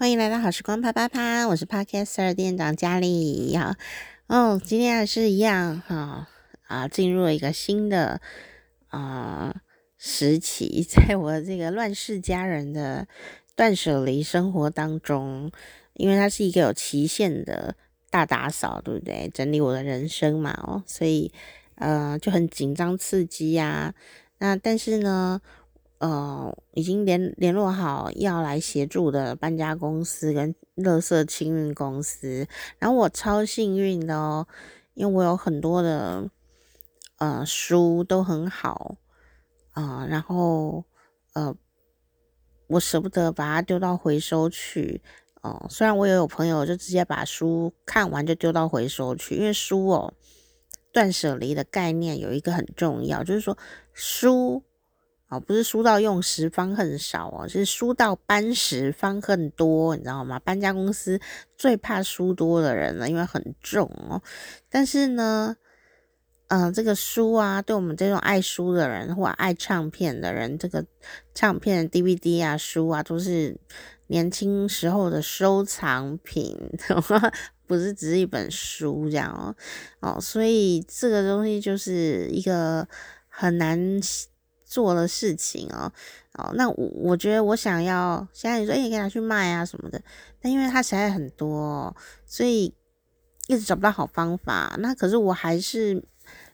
欢迎来到好时光啪啪啪，我是 Podcaster 店长佳丽呀。哦，今天还是一样哈啊，进入了一个新的啊时期，在我这个乱世佳人的断舍离生活当中，因为它是一个有期限的大打扫，对不对？整理我的人生嘛，哦，所以呃就很紧张刺激呀。那但是呢。呃，已经联联络好要来协助的搬家公司跟垃圾清运公司，然后我超幸运的哦，因为我有很多的呃书都很好啊，呃，然后呃我舍不得把它丢到回收去哦，呃，虽然我也有朋友就直接把书看完就丢到回收去，因为书哦，断舍离的概念有一个很重要，就是说书。哦，不是书到用时方恨少哦，是书到搬时方恨多，你知道吗？搬家公司最怕书多的人了，因为很重哦。但是呢，嗯、呃，这个书啊，对我们这种爱书的人或爱唱片的人，这个唱片 DVD 啊、书啊，都是年轻时候的收藏品，不是只是一本书这样哦。哦，所以这个东西就是一个很难。做的事情哦，哦，那我我觉得我想要，现在你说，哎，你可以拿去卖啊什么的，但因为它实在很多，所以一直找不到好方法。那可是我还是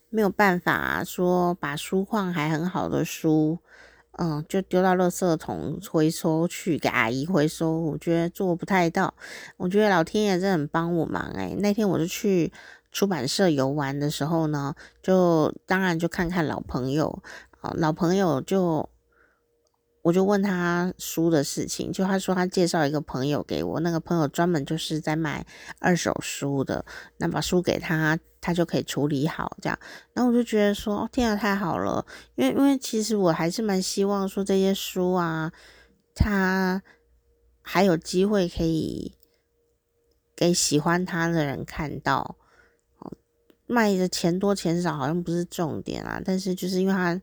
没有办法说把书况还很好的书，嗯，就丢到垃圾桶回收去给阿姨回收。我觉得做不太到，我觉得老天爷真的很帮我忙哎。那天我就去出版社游玩的时候呢，就当然就看看老朋友。老朋友就，我就问他书的事情，就他说他介绍一个朋友给我，那个朋友专门就是在卖二手书的，那把书给他，他就可以处理好这样。然后我就觉得说，哦，天啊，太好了，因为因为其实我还是蛮希望说这些书啊，他还有机会可以给喜欢他的人看到。哦卖的钱多钱少好像不是重点啊，但是就是因为他，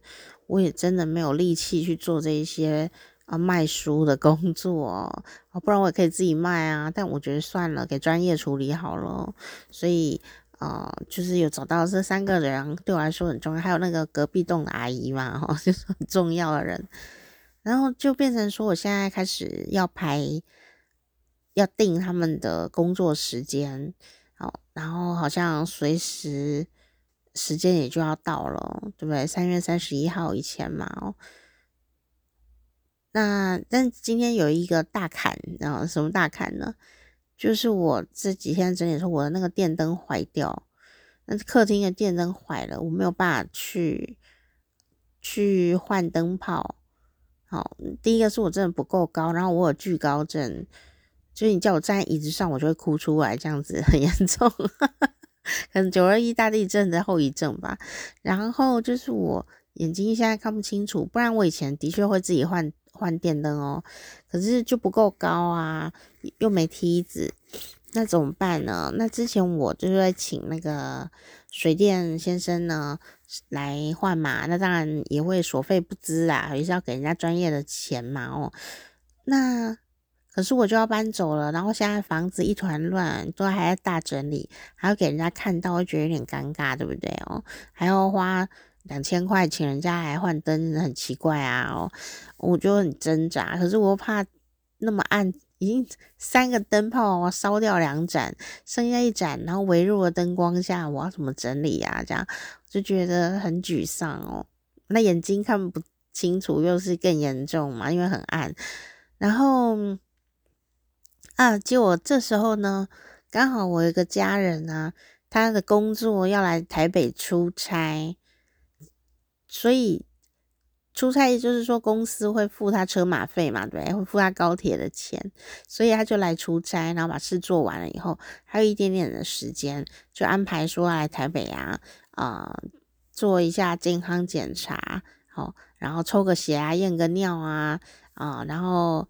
我也真的没有力气去做这些啊卖书的工作啊，不然我也可以自己卖啊。但我觉得算了，给专业处理好了。所以啊、就是有找到这三个人对我来说很重要，还有那个隔壁栋的阿姨嘛，哈，就是很重要的人。然后就变成说，我现在开始要排，要定他们的工作时间。然后好像随时时间也就要到了，对不对？三月三十一号以前嘛，哦。那但今天有一个大坎，然后什么大坎呢？就是我这几天整理说我的那个电灯坏掉，那客厅的电灯坏了，我没有办法去去换灯泡。好，第一个是我真的不够高，然后我有惧高症。所以你叫我站在椅子上，我就会哭出来，这样子很严重，可能九二一大地震的后遗症吧。然后就是我眼睛现在看不清楚，不然我以前的确会自己换换电灯哦，可是就不够高啊，又没梯子，那怎么办呢？那之前我就是在请那个水电先生呢来换嘛，那当然也会所费不貲啦，也是要给人家专业的钱嘛哦，那。可是我就要搬走了，然后现在房子一团乱，都还在大整理，还要给人家看到，会觉得有点尴尬，对不对哦？还要花两千块请人家来换灯，很奇怪啊！哦，我就很挣扎。可是我又怕那么暗，已经三个灯泡烧掉两盏，剩下一盏，然后微弱的灯光下，我要怎么整理啊？这样就觉得很沮丧哦。那眼睛看不清楚，又是更严重嘛，因为很暗，然后。啊，结果这时候呢，刚好我有个家人啊，他的工作要来台北出差，所以出差就是说公司会付他车马费嘛，对，会付他高铁的钱，所以他就来出差，然后把事做完了以后，还有一点点的时间，就安排说来台北啊，啊、做一下健康检查，好，然后抽个血啊，验个尿啊，啊、然后。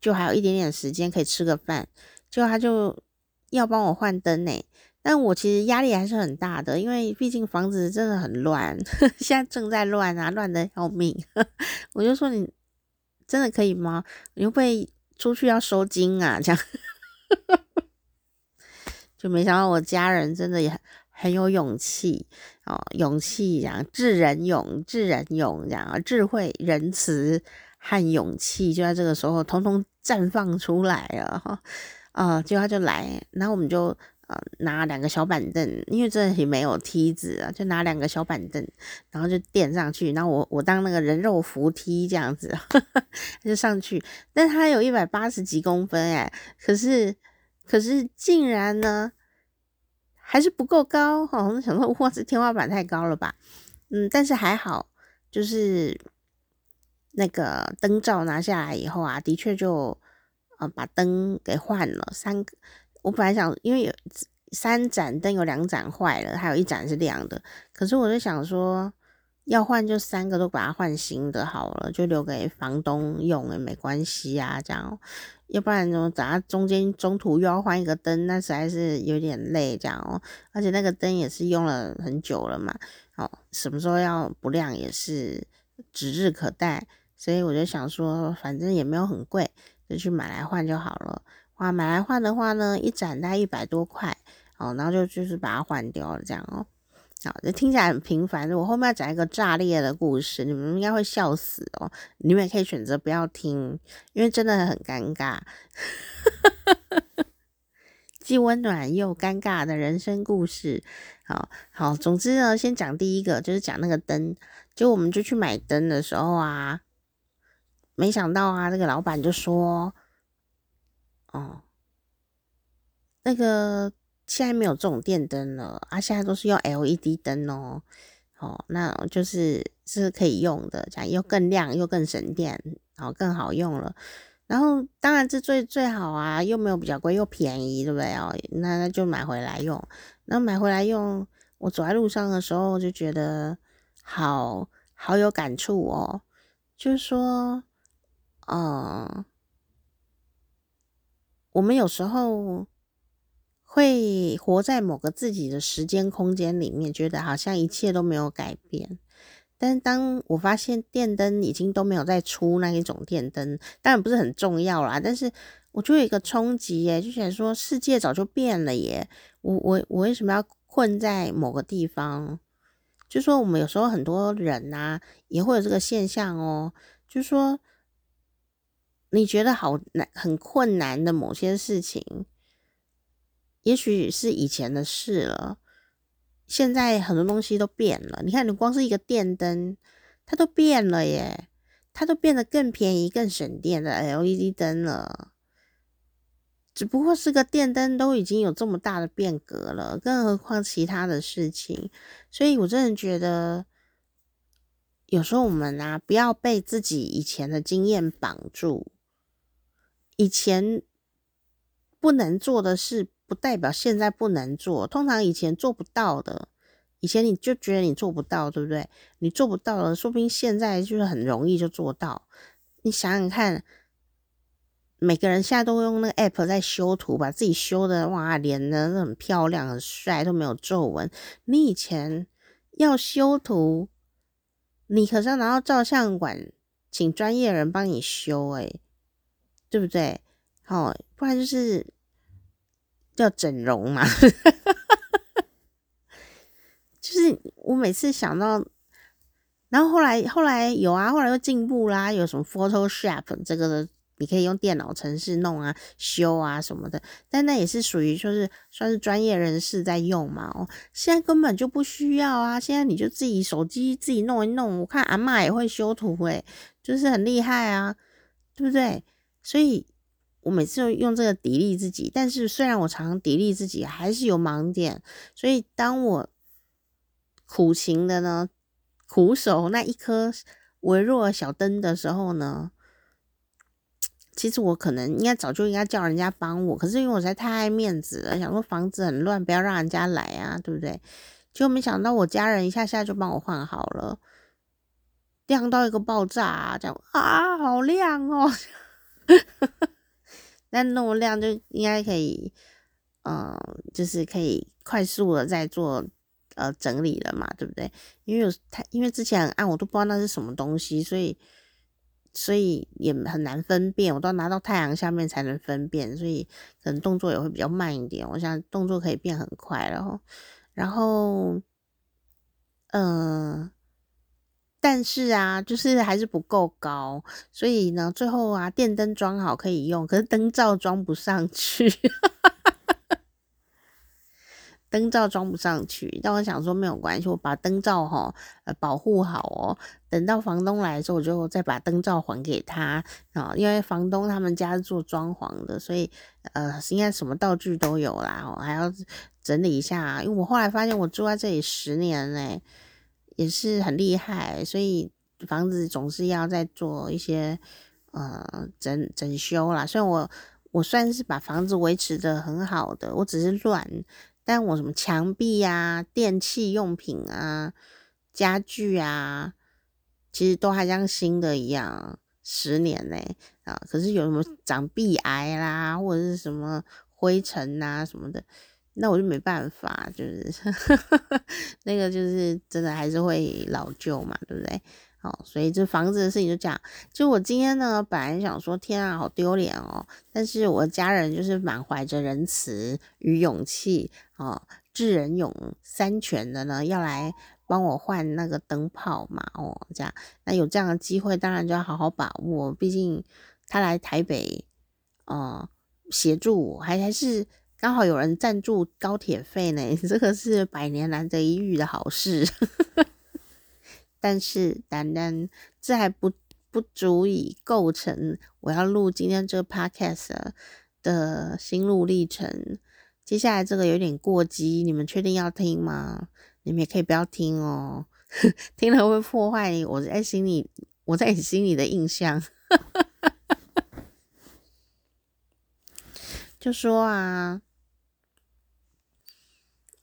就还有一点点时间可以吃个饭，就他就要帮我换灯呢，但我其实压力还是很大的，因为毕竟房子真的很乱，现在正在乱啊，乱得要命。我就说你真的可以吗？你会不会出去要收金啊，这样，就没想到我家人真的也很有勇气哦，勇气这样，智人勇，智人勇这样，智慧、仁慈和勇气就在这个时候通通绽放出来了哈，啊，结果他就来，然后我们就。呃，拿两个小板凳，因为这里没有梯子啊，就拿两个小板凳，然后就垫上去，然后我我当那个人肉扶梯这样子，呵 呵就上去。但他有一百八十几公分哎，可是可是竟然呢，还是不够高哈。我想说，哇，这天花板太高了吧？嗯，但是还好，就是那个灯罩拿下来以后啊，的确就呃把灯给换了三个。我本来想，因为有三盏灯，有两盏坏了，还有一盏是亮的。可是我就想说，要换就三个都把它换新的好了，就留给房东用也没关系啊，这样。要不然呢，等下中间中途又要换一个灯，那实在是有点累，这样哦。而且那个灯也是用了很久了嘛，哦，什么时候要不亮也是指日可待。所以我就想说，反正也没有很贵，就去买来换就好了。哇，买来换的话呢，一盏大概一百多块哦，然后就就是把它换掉了，这样哦。好，这听起来很平凡。我后面要讲一个炸裂的故事，你们应该会笑死哦。你们也可以选择不要听，因为真的很尴尬，既温暖又尴尬的人生故事。好好，总之呢，先讲第一个，就是讲那个灯。就我们就去买灯的时候啊，没想到啊，这个老板就说。哦，那个现在没有这种电灯了啊，现在都是用 LED 灯哦。哦，那就是是可以用的，这样又更亮又更省电，然后更好用了。然后当然这最最好啊，又没有比较贵，又便宜，对不对哦？那那就买回来用。那买回来用，我走在路上的时候就觉得好好有感触哦，就是说，嗯。我们有时候会活在某个自己的时间空间里面，觉得好像一切都没有改变。但当我发现电灯已经都没有再出那一种电灯，当然不是很重要啦。但是我就有一个冲击耶，就想说世界早就变了耶。我我我为什么要困在某个地方？就说我们有时候很多人呐，也会有这个现象哦，就说。你觉得好难、很困难的某些事情，也许是以前的事了。现在很多东西都变了。你看，你光是一个电灯，它都变了耶，它都变得更便宜、更省电的 LED 灯了。只不过是个电灯，都已经有这么大的变革了，更何况其他的事情。所以我真的觉得，有时候我们啊，不要被自己以前的经验绑住。以前不能做的事，不代表现在不能做。通常以前做不到的，以前你就觉得你做不到，对不对？你做不到了，说不定现在就是很容易就做到。你想想看，每个人现在都会用那个 app 在修图，把自己修的哇，脸的很漂亮、很帅，都没有皱纹。你以前要修图，你可是要拿到照相馆，请专业人帮你修，诶对不对？好，不然就是叫整容嘛。就是我每次想到，然后后来后来有啊，后来又进步啦，有什么 Photoshop 这个的，你可以用电脑程式弄啊、修啊什么的。但那也是属于就是算是专业人士在用嘛。哦，现在根本就不需要啊，现在你就自己手机自己弄一弄。我看阿嬷也会修图，诶，就是很厉害啊，对不对？所以，我每次都用这个砥砺自己，但是虽然我常常砥砺自己，还是有盲点。所以，当我苦情的呢，苦守那一颗微弱小灯的时候呢，其实我可能应该早就应该叫人家帮我，可是因为我实在太爱面子了，想说房子很乱，不要让人家来啊，对不对？结果没想到我家人一下下就帮我换好了，亮到一个爆炸啊，这样啊，好亮哦！那那么亮就应该可以，嗯、就是可以快速的在做呃整理了嘛，对不对？因为有太因为之前很暗，我都不知道那是什么东西，所以所以也很难分辨，我都要拿到太阳下面才能分辨，所以可能动作也会比较慢一点。我想动作可以变很快，然后，然后，嗯、但是啊，就是还是不够高，所以呢，最后啊，电灯装好可以用，可是灯罩装不上去。灯罩装不上去，但我想说没有关系，我把灯罩哈呃保护好哦。等到房东来的时候，我就再把灯罩还给他啊。因为房东他们家是做装潢的，所以呃应该什么道具都有啦，哦还要整理一下。因为我后来发现我住在这里十年嘞，也是很厉害，所以房子总是要再做一些呃整整修啦。虽然我我算是把房子维持得很好的，我只是乱。但我什么墙壁啊、电器用品啊、家具啊，其实都还像新的一样，十年嘞啊！可是有什么长壁癌啦，或者是什么灰尘啊什么的，那我就没办法，就是 那个就是真的还是会老旧嘛，对不对？哦，所以这房子的事情就这样。就我今天呢，本来想说，天啊，好丢脸哦。但是我家人就是满怀着仁慈与勇气，哦，智仁勇三全的呢，要来帮我换那个灯泡嘛，哦，这样。那有这样的机会，当然就要好好把握。毕竟他来台北，哦，协助我，还还是刚好有人赞助高铁费呢，这个是百年难得一遇的好事。但是，单单这还不不足以构成我要录今天这个 podcast 的心路历程。接下来这个有点过激，你们确定要听吗？你们也可以不要听哦，听了会破坏我在心里我在你心里的印象。就说啊，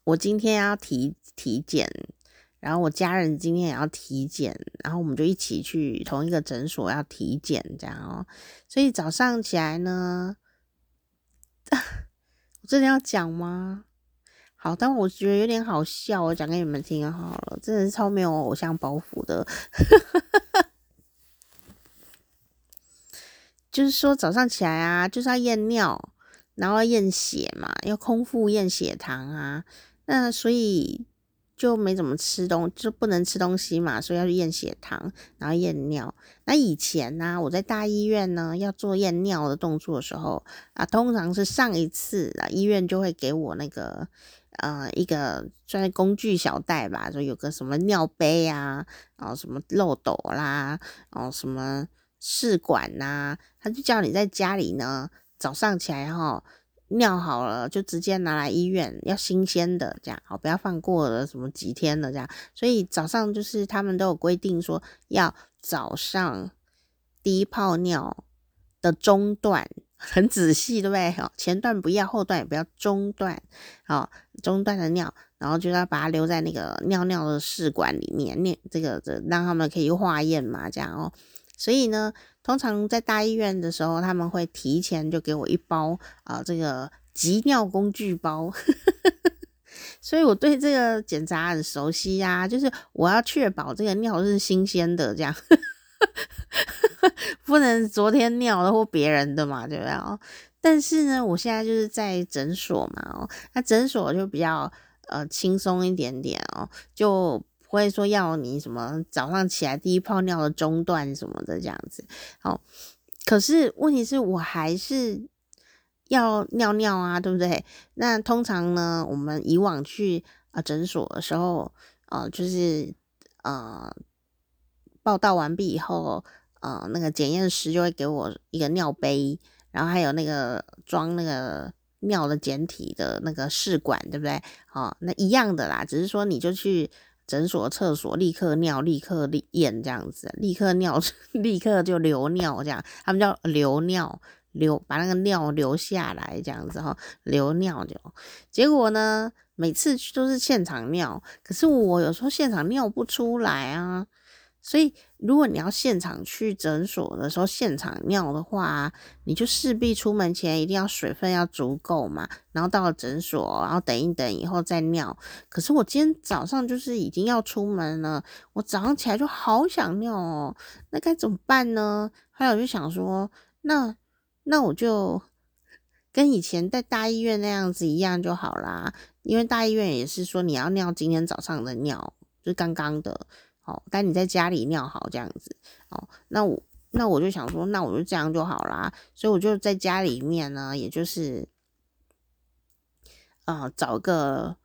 我今天要体体检。然后我家人今天也要体检，然后我们就一起去同一个诊所要体检，这样哦。所以早上起来呢，我真的要讲吗？好，但我觉得有点好笑，我讲给你们听好了，真的是超没有偶像包袱的。就是说早上起来啊，就是要验尿，然后验血嘛，要空腹验血糖啊。那所以。就没怎么吃东，就不能吃东西嘛，所以要去验血糖，然后验尿。那以前呢、我在大医院呢要做验尿的动作的时候啊，通常是上一次啊，医院就会给我那个呃一个算是工具小袋吧，就有个什么尿杯啊，然后什么漏斗啦，然后什么试管呐、啊，他就叫你在家里呢，早上起来哈。尿好了就直接拿来医院，要新鲜的这样，好，不要放过了什么几天的这样。所以早上就是他们都有规定说，要早上第一泡尿的中段 很仔细，对不对？好，前段不要，后段也不要，中段好，中段的尿，然后就要把它留在那个尿尿的试管里面，那这个这让他们可以化验嘛，这样哦。所以呢。通常在大医院的时候，他们会提前就给我一包啊、呃，这个集尿工具包，所以我对这个检查很熟悉呀、就是我要确保这个尿是新鲜的，这样 不能昨天尿的或别人的嘛，对不对？但是呢，我现在就是在诊所嘛，哦，那诊所就比较呃轻松一点点哦，就。不会说要你什么早上起来第一泡尿的中段什么的这样子，好，可是问题是我还是要尿尿啊，对不对？那通常呢，我们以往去啊诊所的时候，呃，就是呃报到完毕以后，呃，那个检验师就会给我一个尿杯，然后还有那个装那个尿的简体的那个试管，对不对？好，那一样的啦，只是说你就去。诊所厕所立刻尿，立刻验这样子，立刻尿，立刻就流尿这样，他们叫流尿，流把那个尿留下来这样子哈，流尿就。结果呢，每次去都是现场尿，可是我有时候现场尿不出来啊，所以，如果你要现场去诊所的时候现场尿的话，你就势必出门前一定要水分要足够嘛。然后到了诊所，然后等一等以后再尿。可是我今天早上就是已经要出门了，我早上起来就好想尿哦，那该怎么办呢？后来我就想说，那那我就跟以前在大医院那样子一样就好啦，因为大医院也是说你要尿今天早上的尿，就刚刚的。哦，但你在家里尿好这样子，哦，那我那我就想说，那我就这样就好啦。所以我就在家里面呢，也就是，啊、呃，找个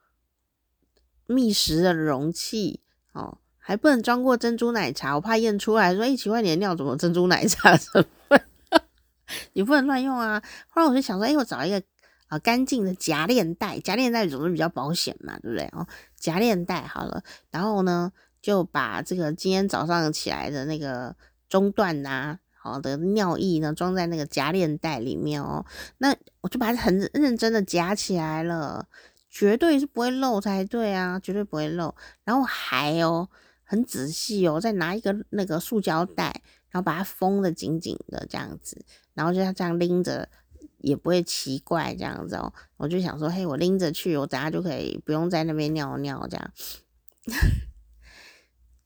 觅食的容器，哦，还不能装过珍珠奶茶，我怕验出来说，哎，奇怪，你的尿怎么珍珠奶茶成分？你不能乱用啊。后来我就想说，哎，我找一个啊干净的夹链袋，夹链袋总是比较保险嘛，对不对？哦，夹链袋好了，然后呢？就把这个今天早上起来的那个中段呐，好的尿液呢，装在那个夹链袋里面哦。那我就把它很认真的夹起来了，绝对是不会漏才对啊，绝对不会漏。然后还哦，很仔细哦，再拿一个那个塑胶袋，然后把它封得紧紧的这样子，然后就像这样拎着也不会奇怪这样子哦。我就想说，嘿，我拎着去，我等下就可以不用在那边尿尿这样。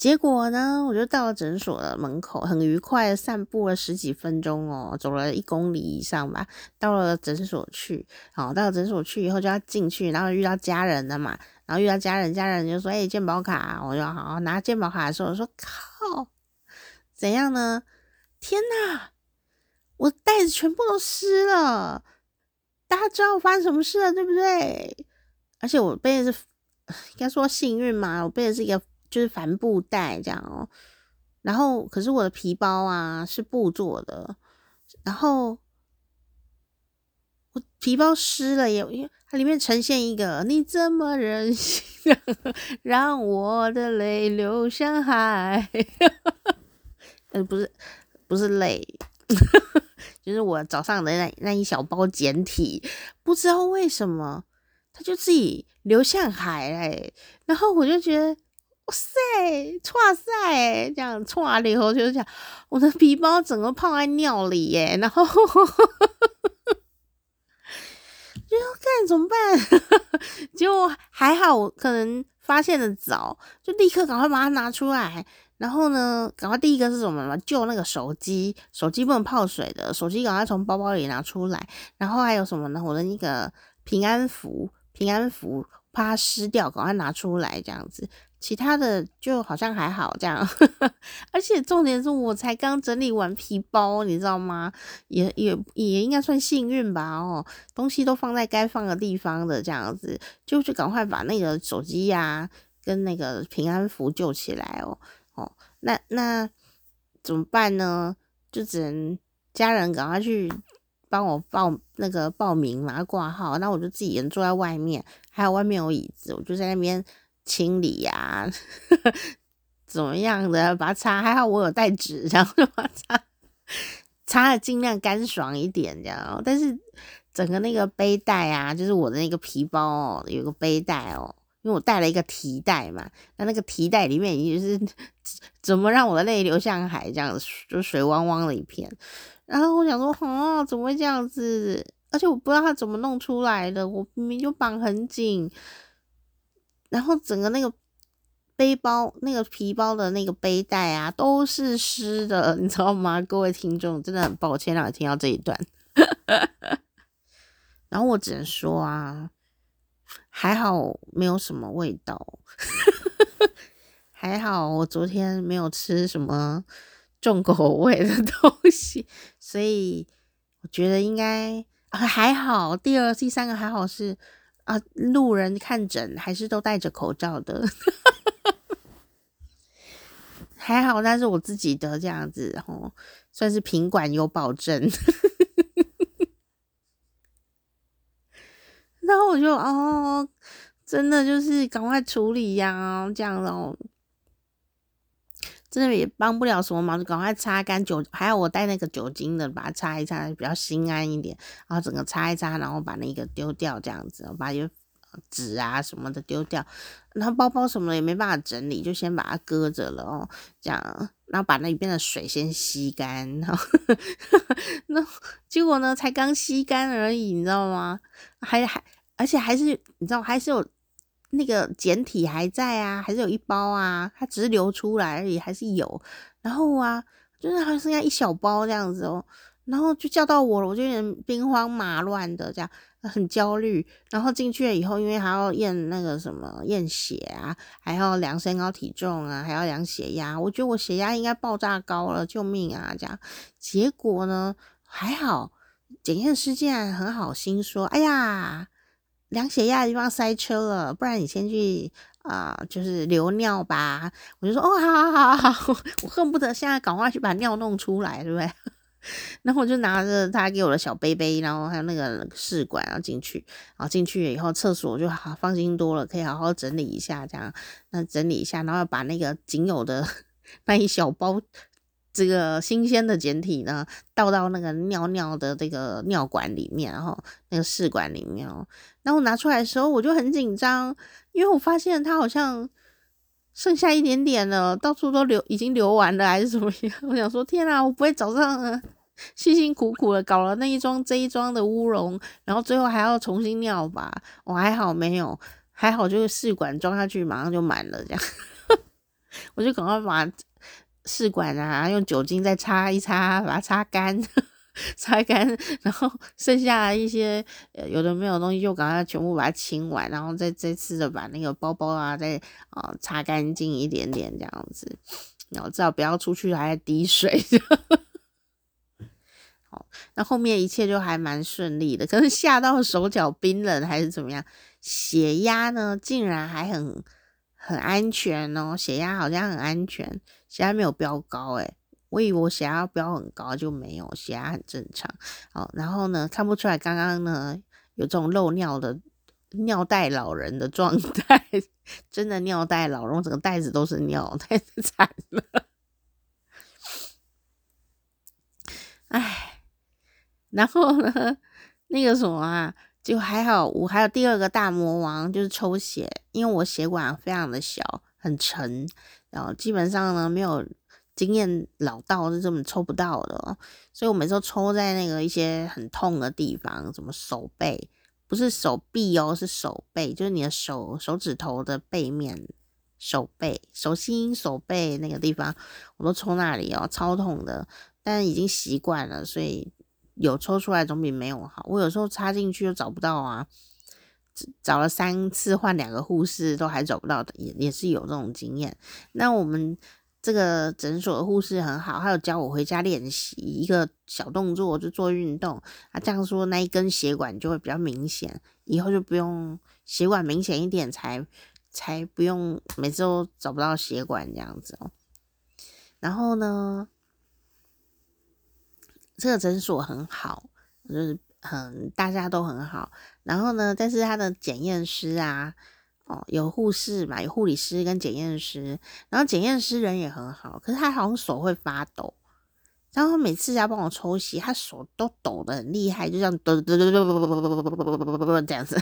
结果呢，我就到了诊所的门口，很愉快的散步了十几分钟哦，走了一公里以上吧。到了诊所去，好，到了诊所去以后就要进去，然后遇到家人了嘛，然后遇到家人，家人就说：“哎，健保卡。”我就好好拿健保卡的时候，我说：“靠，怎样呢？天哪，我袋子全部都湿了，大家知道我发生什么事了，对不对？而且我背的是，应该说幸运嘛，我背的是一个。”就是帆布袋这样哦，然后可是我的皮包啊是布做的，然后我皮包湿了也，因为它里面呈现一个你怎么忍心让我的泪流向海？呃，不是不是泪，就是我早上的那那一小包简体，不知道为什么它就自己流向海嘞，然后我就觉得。哇塞，哇塞，这样哇了以后就是讲，我的皮包整个泡在尿里耶，然后就要干怎么办？结果还好，我可能发现的早，就立刻赶快把它拿出来。然后呢，赶快第一个是什么嘛？救那个手机，手机不能泡水的，手机赶快从包包里拿出来。然后还有什么呢？我的那个平安符，平安符怕湿掉，赶快拿出来，这样子。其他的就好像还好这样，而且重点是我才刚整理完皮包，你知道吗？也也也应该算幸运吧哦，东西都放在该放的地方的这样子，就去赶快把那个手机呀、跟那个平安符救起来哦哦，那那怎么办呢？就只能家人赶快去帮我报那个报名嘛，挂号，那我就自己人坐在外面，还有外面有椅子，我就在那边。清理呀、怎么样的？把它擦，还好我有带纸，然后就把它擦，擦的尽量干爽一点，这样。但是整个那个背带啊，就是我的那个皮包哦，有个背带哦，因为我带了一个提袋嘛，那那个提袋里面也就是 怎么让我的泪流向海，这样子就水汪汪的一片。然后我想说，哦，怎么会这样子？而且我不知道它怎么弄出来的，我明明就绑很紧。然后整个那个背包、那个皮包的那个背带啊，都是湿的，你知道吗？各位听众，真的很抱歉让你听到这一段。然后我只能说啊，还好没有什么味道，还好我昨天没有吃什么重口味的东西，所以我觉得应该还好。第二、第三个还好是。啊，路人看诊还是都戴着口罩的，还好，那是我自己的这样子，吼，算是品管有保证。然后我就哦，真的就是赶快处理呀、这样哦。真的也帮不了什么忙，就赶快擦干酒，还有我带那个酒精的，把它擦一擦，比较心安一点。然后整个擦一擦，然后把那个丢掉，这样子，把有纸啊什么的丢掉，然后包包什么的也没办法整理，就先把它搁着了哦，这样，然后把那里边的水先吸干，然后 那结果呢，才刚吸干而已，你知道吗？还还而且还是你知道还是有那个简体还在啊，还是有一包啊，它只是流出来而已，还是有，然后啊，就是还剩下一小包这样子哦。然后就叫到我了，我就有点兵荒马乱的这样，很焦虑。然后进去了以后，因为还要验那个什么验血啊，还要量身高体重啊，还要量血压。我觉得我血压应该爆炸高了，救命啊！这样结果呢，还好，检验师竟然很好心说：“哎呀，量血压的地方塞车了，不然你先去啊、就是留尿吧。”我就说：“哦，好好好好，我恨不得现在赶快去把尿弄出来，对不对？” 然后我就拿着他给我的小杯杯，然后还有那个试管，然后进去，然后进去以后，厕所就好放心多了，可以好好整理一下，这样，那整理一下，然后把那个仅有的 那一小包这个新鲜的简体呢，倒到那个尿尿的这个尿管里面，然后那个试管里面哦，然后拿出来的时候我就很紧张，因为我发现它好像剩下一点点了，到处都流，已经流完了还是怎么样？我想说，天啊，我不会早上。辛辛苦苦的搞了那一桩这一桩的乌龙，然后最后还要重新尿吧？我还好没有，还好就是试管装下去马上就满了，这样，我就赶快把试管啊用酒精再擦一擦，把它擦干，擦干，然后剩下一些有的没有东西就赶快全部把它清完，然后再再次的把那个包包啊再啊擦干净一点点这样子，然后至少不要出去还在滴水。好那后面一切就还蛮顺利的，可是吓到手脚冰冷还是怎么样？血压呢，竟然还很很安全哦，血压好像很安全，血压没有飙高诶，我以为我血压飙很高就没有，血压很正常。哦，然后呢，看不出来刚刚呢有这种漏尿的尿袋老人的状态，真的尿袋老人，整个袋子都是尿，太惨了。哎。然后呢，那个什么啊，就还好，我还有第二个大魔王就是抽血，因为我血管非常的小，很沉，然后基本上呢没有经验老道是这么抽不到的，所以我每次都抽在那个一些很痛的地方，什么手背，不是手臂哦，是手背，就是你的手手指头的背面，手背、手心、手背那个地方，我都抽那里哦，超痛的，但已经习惯了，所以。有抽出来总比没有好。我有时候插进去又找不到啊，找了三次换两个护士都还找不到的，也也是有这种经验。那我们这个诊所的护士很好，还有教我回家练习一个小动作，就做运动。啊，这样说那一根血管就会比较明显，以后就不用血管明显一点才才不用每次都找不到血管这样子哦。然后呢，这个诊所很好，就是很大家都很好。然后呢，但是他的检验师啊，哦，有护士嘛，有护理师跟检验师。然后检验师人也很好，可是他好像手会发抖。然后每次要帮我抽血，他手都抖得很厉害，就这样抖抖抖抖抖抖抖抖抖这样子。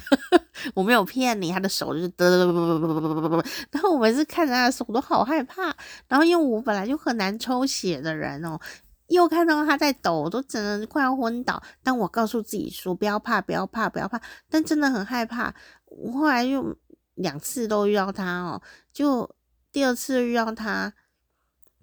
我没有骗你，他的手就是抖抖抖抖抖抖抖抖。然后我每次看着他的手都好害怕。然后因为我本来就很难抽血的人哦。又看到他在抖，我都真的快要昏倒。但我告诉自己说不要怕，不要怕，不要怕。但真的很害怕。我后来又两次都遇到他哦，就第二次遇到他，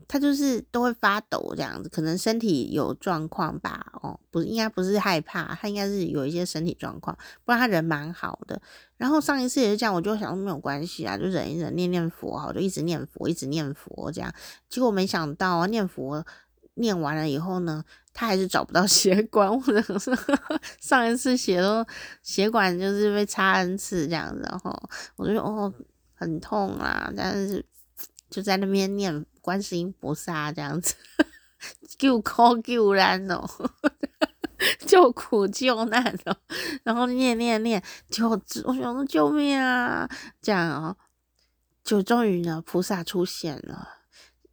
他就是都会发抖这样子，可能身体有状况吧。哦，不是，应该不是害怕，他应该是有一些身体状况，不然他人蛮好的。然后上一次也是这样，我就想说没有关系啊，就忍一忍，念念佛，好，就一直念佛，一直念佛这样。结果没想到啊，念佛。念完了以后呢，他还是找不到 血管，或者是上一次血都血管就是被插 N 次这样子，然后我就哦很痛啊，但是就在那边念观世音菩萨这样子，救苦救难哦，救苦救难哦，然后念念念，就我想说救命啊，这样哦，就终于呢菩萨出现了，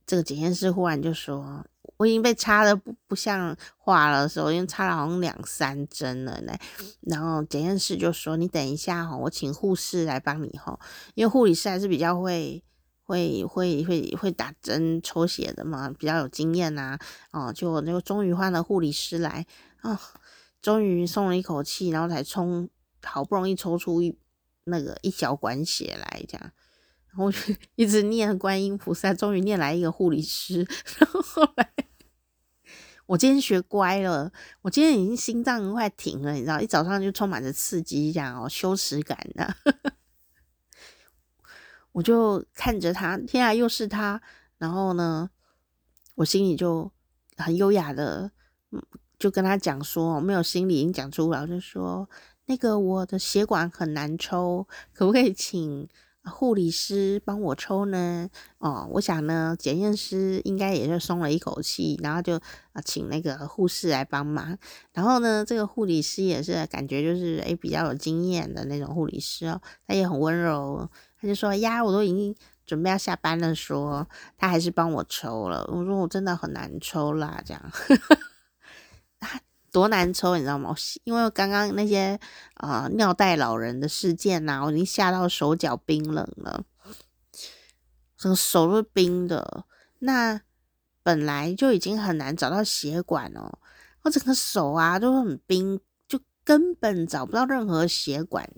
这个检验师忽然就说。我已经被插的不不像话了的时候，已经插了好像两三针了呢。然后检验室就说：“你等一下哈，我请护士来帮你哈，因为护理师还是比较会会会会会打针抽血的嘛，比较有经验呐。哦，就那个终于换了护理师来哦，终于松了一口气，然后才冲，好不容易抽出一那个一小管血来，这样。”我就一直念观音菩萨，终于念来一个护理师。然后后来，我今天学乖了，我今天已经心脏快停了，你知道，一早上就充满着刺激，这样哦，羞耻感的。我就看着他，天啊，又是他。然后呢，我心里就很优雅的，就跟他讲说，没有心里已经讲出来，我就说那个我的血管很难抽，可不可以请？护理师帮我抽呢，哦，我想呢，检验师应该也就松了一口气，然后就啊，请那个护士来帮忙。然后呢，这个护理师也是感觉就是诶比较有经验的那种护理师哦，他也很温柔，他就说呀，我都已经准备要下班了说，说他还是帮我抽了。我说我真的很难抽啦，这样。多难抽，你知道吗？因为刚刚那些啊、尿袋老人的事件呐、我已经吓到手脚冰冷了，整个手都冰的。那本来就已经很难找到血管哦，我整个手啊都很冰，就根本找不到任何血管。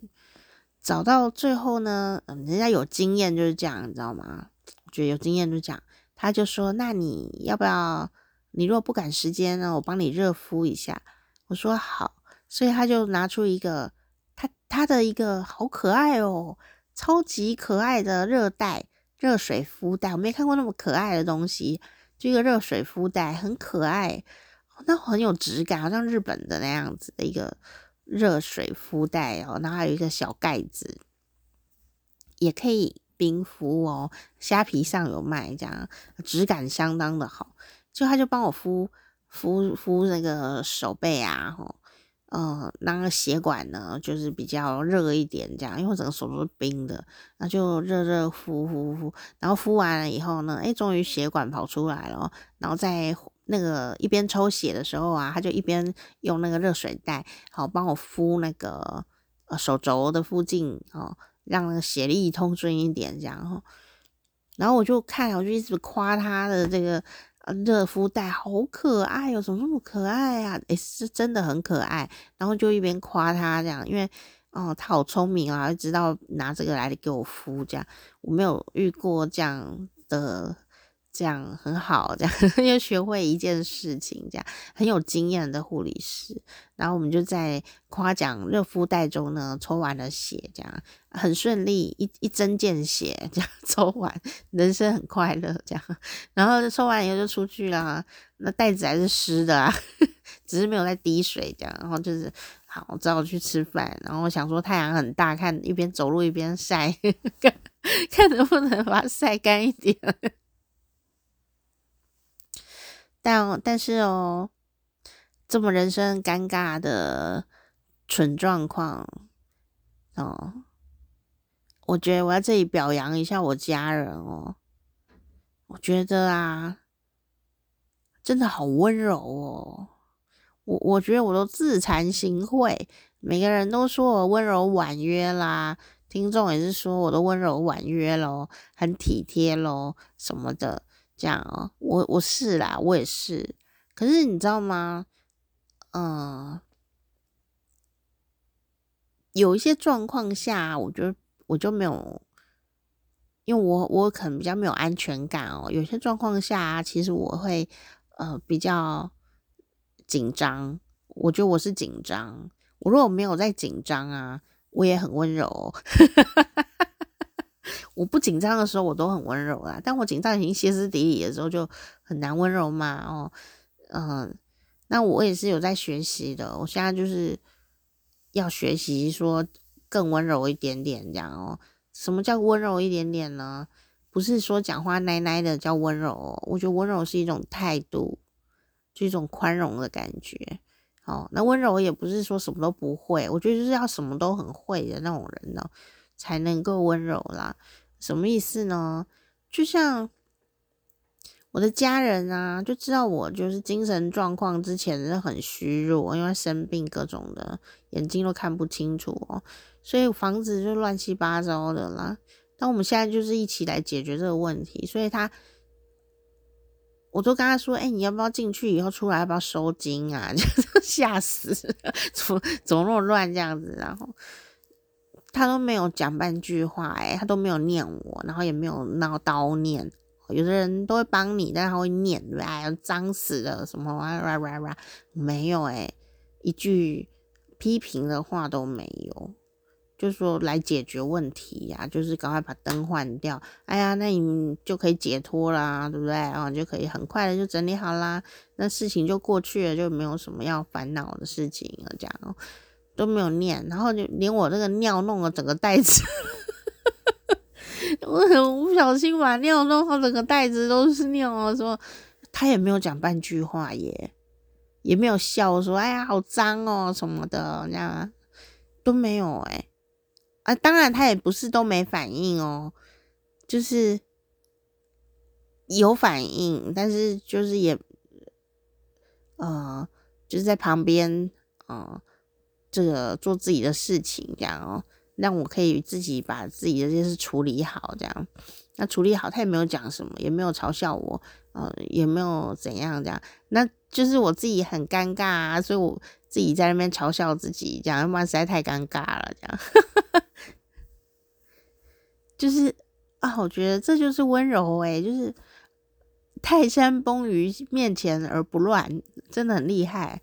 找到最后呢，嗯，人家有经验就是这样，你知道吗？我觉得有经验就这样，他就说：“那你要不要？”你如果不赶时间呢，我帮你热敷一下。我说好，所以他就拿出一个他他的一个好可爱哦，超级可爱的热袋热水敷袋，我没看过那么可爱的东西，就一个热水敷袋，很可爱，那很有质感，好像日本的那样子的一个热水敷袋哦，然后还有一个小盖子，也可以冰敷哦，虾皮上有卖，这样质感相当的好。就他就帮我敷敷敷那个手背啊，吼，嗯，那个血管呢，就是比较热一点，这样，因为我整个手都是冰的，那就热热敷敷敷，然后敷完了以后呢，哎，终于血管跑出来了，然后在那个一边抽血的时候啊，他就一边用那个热水袋，好帮我敷那个呃手肘的附近，哦，让那个血力通顺一点，这样，然后我就看，我就一直夸他的这个。热敷袋好可爱哟，怎么那么可爱呀？诶，是真的很可爱。然后就一边夸他这样，因为哦，他好聪明啊，知道拿这个来给我敷这样。我没有遇过这样的。这样很好，这样 又学会一件事情，这样很有经验的护理师。然后我们就在夸奖热敷袋中呢，抽完了血，这样很顺利，一一针见血，这样 抽完，人生很快乐，这样。然后抽完以后就出去了，那袋子还是湿的啊，只是没有在滴水，这样。然后就是好，我只好去吃饭。然后想说太阳很大，看一边走路一边晒，看看能不能把它晒干一点。但但是哦，这么人生尴尬的蠢状况哦，我觉得我在这里表扬一下我家人哦。我觉得啊，真的好温柔哦。我我觉得我都自惭形秽，每个人都说我温柔婉约啦，听众也是说我都温柔婉约咯，很体贴咯，什么的。这样哦，我我是啦，我也是。可是你知道吗？嗯，有一些状况下，我就我就没有，因为我我可能比较没有安全感哦。有些状况下，其实我会呃比较紧张。我觉得我是紧张。我如果没有在紧张啊，我也很温柔。我不紧张的时候，我都很温柔啦。但我紧张已经歇斯底里的时候，就很难温柔嘛。哦，嗯，那我也是有在学习的。我现在就是要学习说更温柔一点点，这样哦。什么叫温柔一点点呢？不是说讲话奶奶的叫温柔。我觉得温柔是一种态度，就一种宽容的感觉。哦，那温柔也不是说什么都不会，我觉得就是要什么都很会的那种人呢，才能够温柔啦。什么意思呢？就像我的家人啊，就知道我就是精神状况之前是很虚弱，因为生病各种的，眼睛都看不清楚哦，所以房子就乱七八糟的啦。但我们现在就是一起来解决这个问题，所以他，我都跟他说：“哎、你要不要进去以后出来，要不要收金啊？”就 吓死了，怎么怎么那么乱这样子？然后他都没有讲半句话、欸，哎，他都没有念我，然后也没有闹叨念。有的人都会帮你，但他会念，哎呀，脏死了什么哇哇哇哇，没有哎，一句批评的话都没有，就说来解决问题呀、就是赶快把灯换掉，哎呀，那你就可以解脱啦，对不对？然后就可以很快的就整理好啦，那事情就过去了，就没有什么要烦恼的事情了，这样都没有念，然后就连我这个尿弄了整个袋子。我很不小心把尿弄好，整个袋子都是尿啊！说他也没有讲半句话耶，也没有笑说“哎呀，好脏哦”什么的，这样都没有哎。啊，当然他也不是都没反应哦，就是有反应，但是就是也呃，就是在旁边呃，这个做自己的事情这样哦。让我可以自己把自己的这些事处理好，这样，那处理好，他也没有讲什么，也没有嘲笑我，呃，也没有怎样这样，那就是我自己很尴尬啊，所以我自己在那边嘲笑自己，这样，要不然实在太尴尬了，这样，就是啊，我觉得这就是温柔诶，就是泰山崩于面前而不乱，真的很厉害。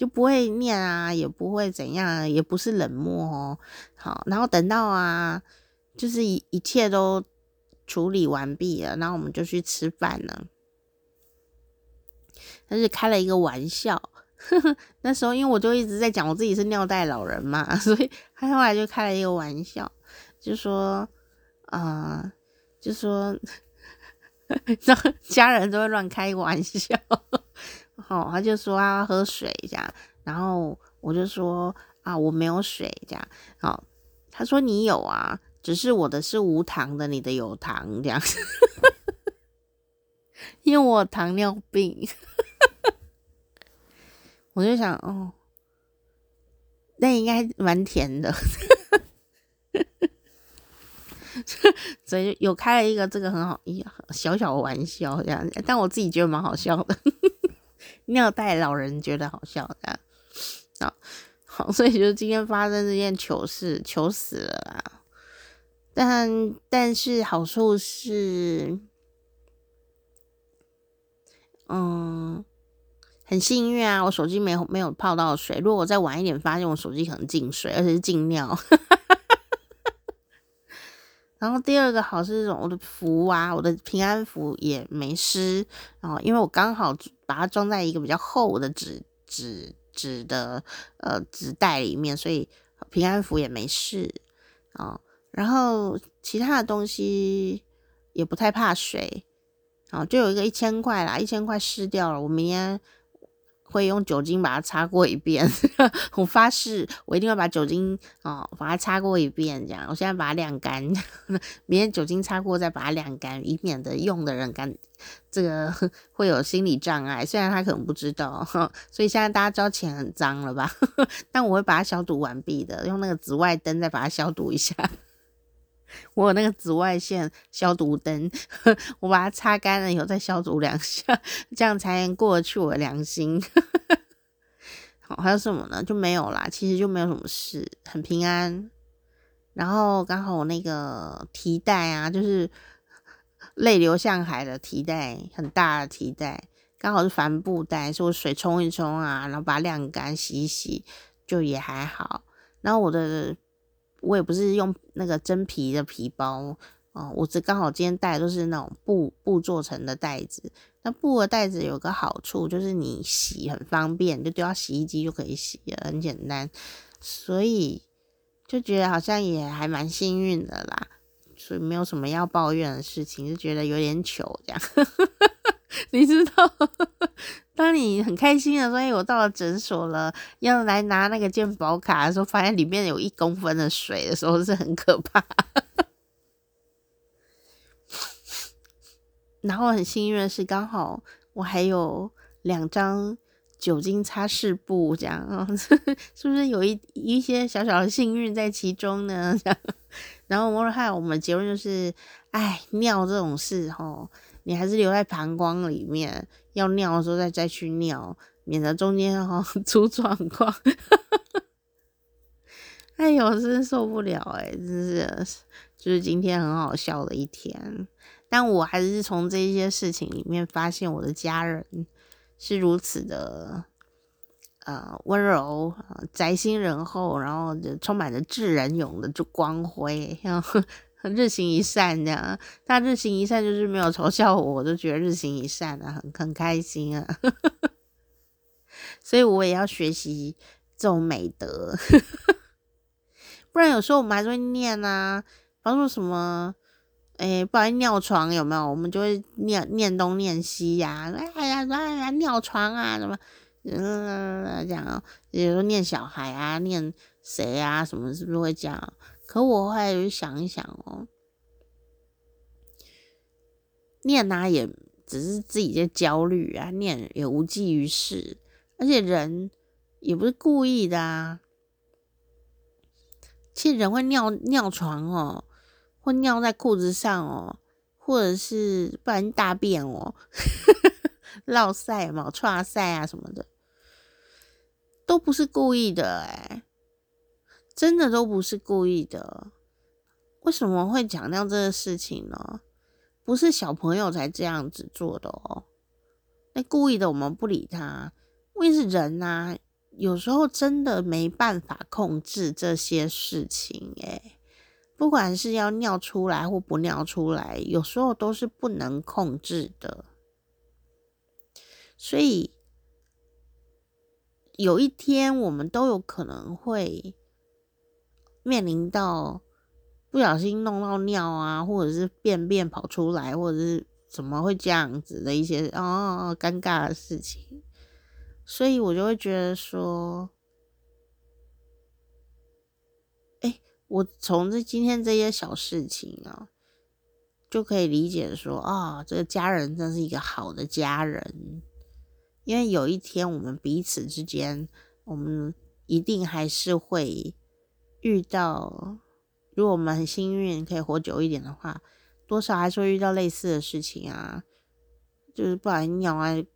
就不会念啊，也不会怎样，也不是冷漠哦。好，然后等到啊，就是一一切都处理完毕了，然后我们就去吃饭了。他是开了一个玩笑，那时候因为我就一直在讲我自己是尿袋老人嘛，所以他后来就开了一个玩笑，就说啊、就说，家人都会乱开玩笑。哦，他就说他要喝水这样，然后我就说啊，我没有水这样。好，他说你有啊，只是我的是无糖的，你的有糖这样，因为我糖尿病。我就想哦，那应该蛮甜的，所以有开了一个这个很好一小小的玩笑这样，但我自己觉得蛮好笑的。尿袋老人觉得好笑的，好，好，所以就今天发生这件糗事，糗死了啦。但但是好处是，嗯，很幸运啊，我手机没有没有泡到水。如果我再晚一点发现，我手机可能进水，而且是进尿。然后第二个好是这种我的符啊，我的平安符也没湿，然后因为我刚好把它装在一个比较厚的纸纸纸的呃纸袋里面，所以平安符也没事啊。然后其他的东西也不太怕水，啊，就有一个一千块啦，一千块湿掉了，我明天。会用酒精把它擦过一遍，我发誓，我一定会把酒精哦把它擦过一遍，这样。我现在把它晾干，明天酒精擦过再把它晾干，以免的用的人干这个会有心理障碍。虽然他可能不知道，所以现在大家知道钱很脏了吧？但我会把它消毒完毕的，用那个紫外灯再把它消毒一下。我有那个紫外线消毒灯，我把它擦干了以后再消毒两下，这样才能过得去我的良心。好，还有什么呢？就没有啦，其实就没有什么事，很平安。然后刚好我那个提袋啊，就是泪流向海的提袋，很大的提袋，刚好是帆布袋，所以我水冲一冲啊，然后把它晾干洗一洗，就也还好。然后我的。我也不是用那个真皮的皮包哦，我这刚好今天带的都是那种布布做成的袋子。那布的袋子有个好处，就是你洗很方便，就丢到洗衣机就可以洗了，很简单。所以就觉得好像也还蛮幸运的啦，所以没有什么要抱怨的事情，就觉得有点糗这样。你知道，当你很开心的时候，我到了诊所了，要来拿那个健保卡的时候，发现里面有一公分的水的时候，是很可怕。然后很幸运的是，刚好我还有两张酒精擦拭布，这样 啊是不是有一一些小小的幸运在其中呢？然后我们还我们结论就是，哎，尿这种事吼，你还是留在膀胱里面，要尿的时候再再去尿，免得中间哈 出状况。哎呦，真受不了哎，真是，就是今天很好笑的一天。但我还是从这些事情里面发现，我的家人是如此的呃温柔、宅心仁厚，然后就充满着智仁勇的就光辉，然后很日行一善这样。他日行一善就是没有嘲笑我，我就觉得日行一善啊，很很开心啊。所以我也要学习这种美德，不然有时候我们还是会念啊，比方说什么。哎、欸，不然尿床有没有？我们就会念念东念西呀、啊。哎呀，哎呀，尿床啊，什么，嗯，这样哦。有时候念小孩啊，念谁啊，什么是不是会这样？可我后来就想一想哦，念啊也只是自己在焦虑啊，念也无济于事，而且人也不是故意的啊。其实人会尿尿床哦。会尿在裤子上哦，或者是不然大便哦，落赛嘛，剉赛啊什么的，都不是故意的哎，真的都不是故意的。为什么会讲到这个事情呢？不是小朋友才这样子做的哦。那故意的我们不理他，因为是人啊，有时候真的没办法控制这些事情哎。不管是要尿出来或不尿出来，有时候都是不能控制的。所以有一天我们都有可能会面临到不小心弄到尿啊，或者是便便跑出来，或者是怎么会这样子的一些哦尴尬的事情。所以我就会觉得说。哎我从这今天这些小事情啊，就可以理解说啊，这个家人真是一个好的家人，因为有一天我们彼此之间，我们一定还是会遇到，如果我们很幸运可以活久一点的话，多少还是会遇到类似的事情啊，就是不然尿在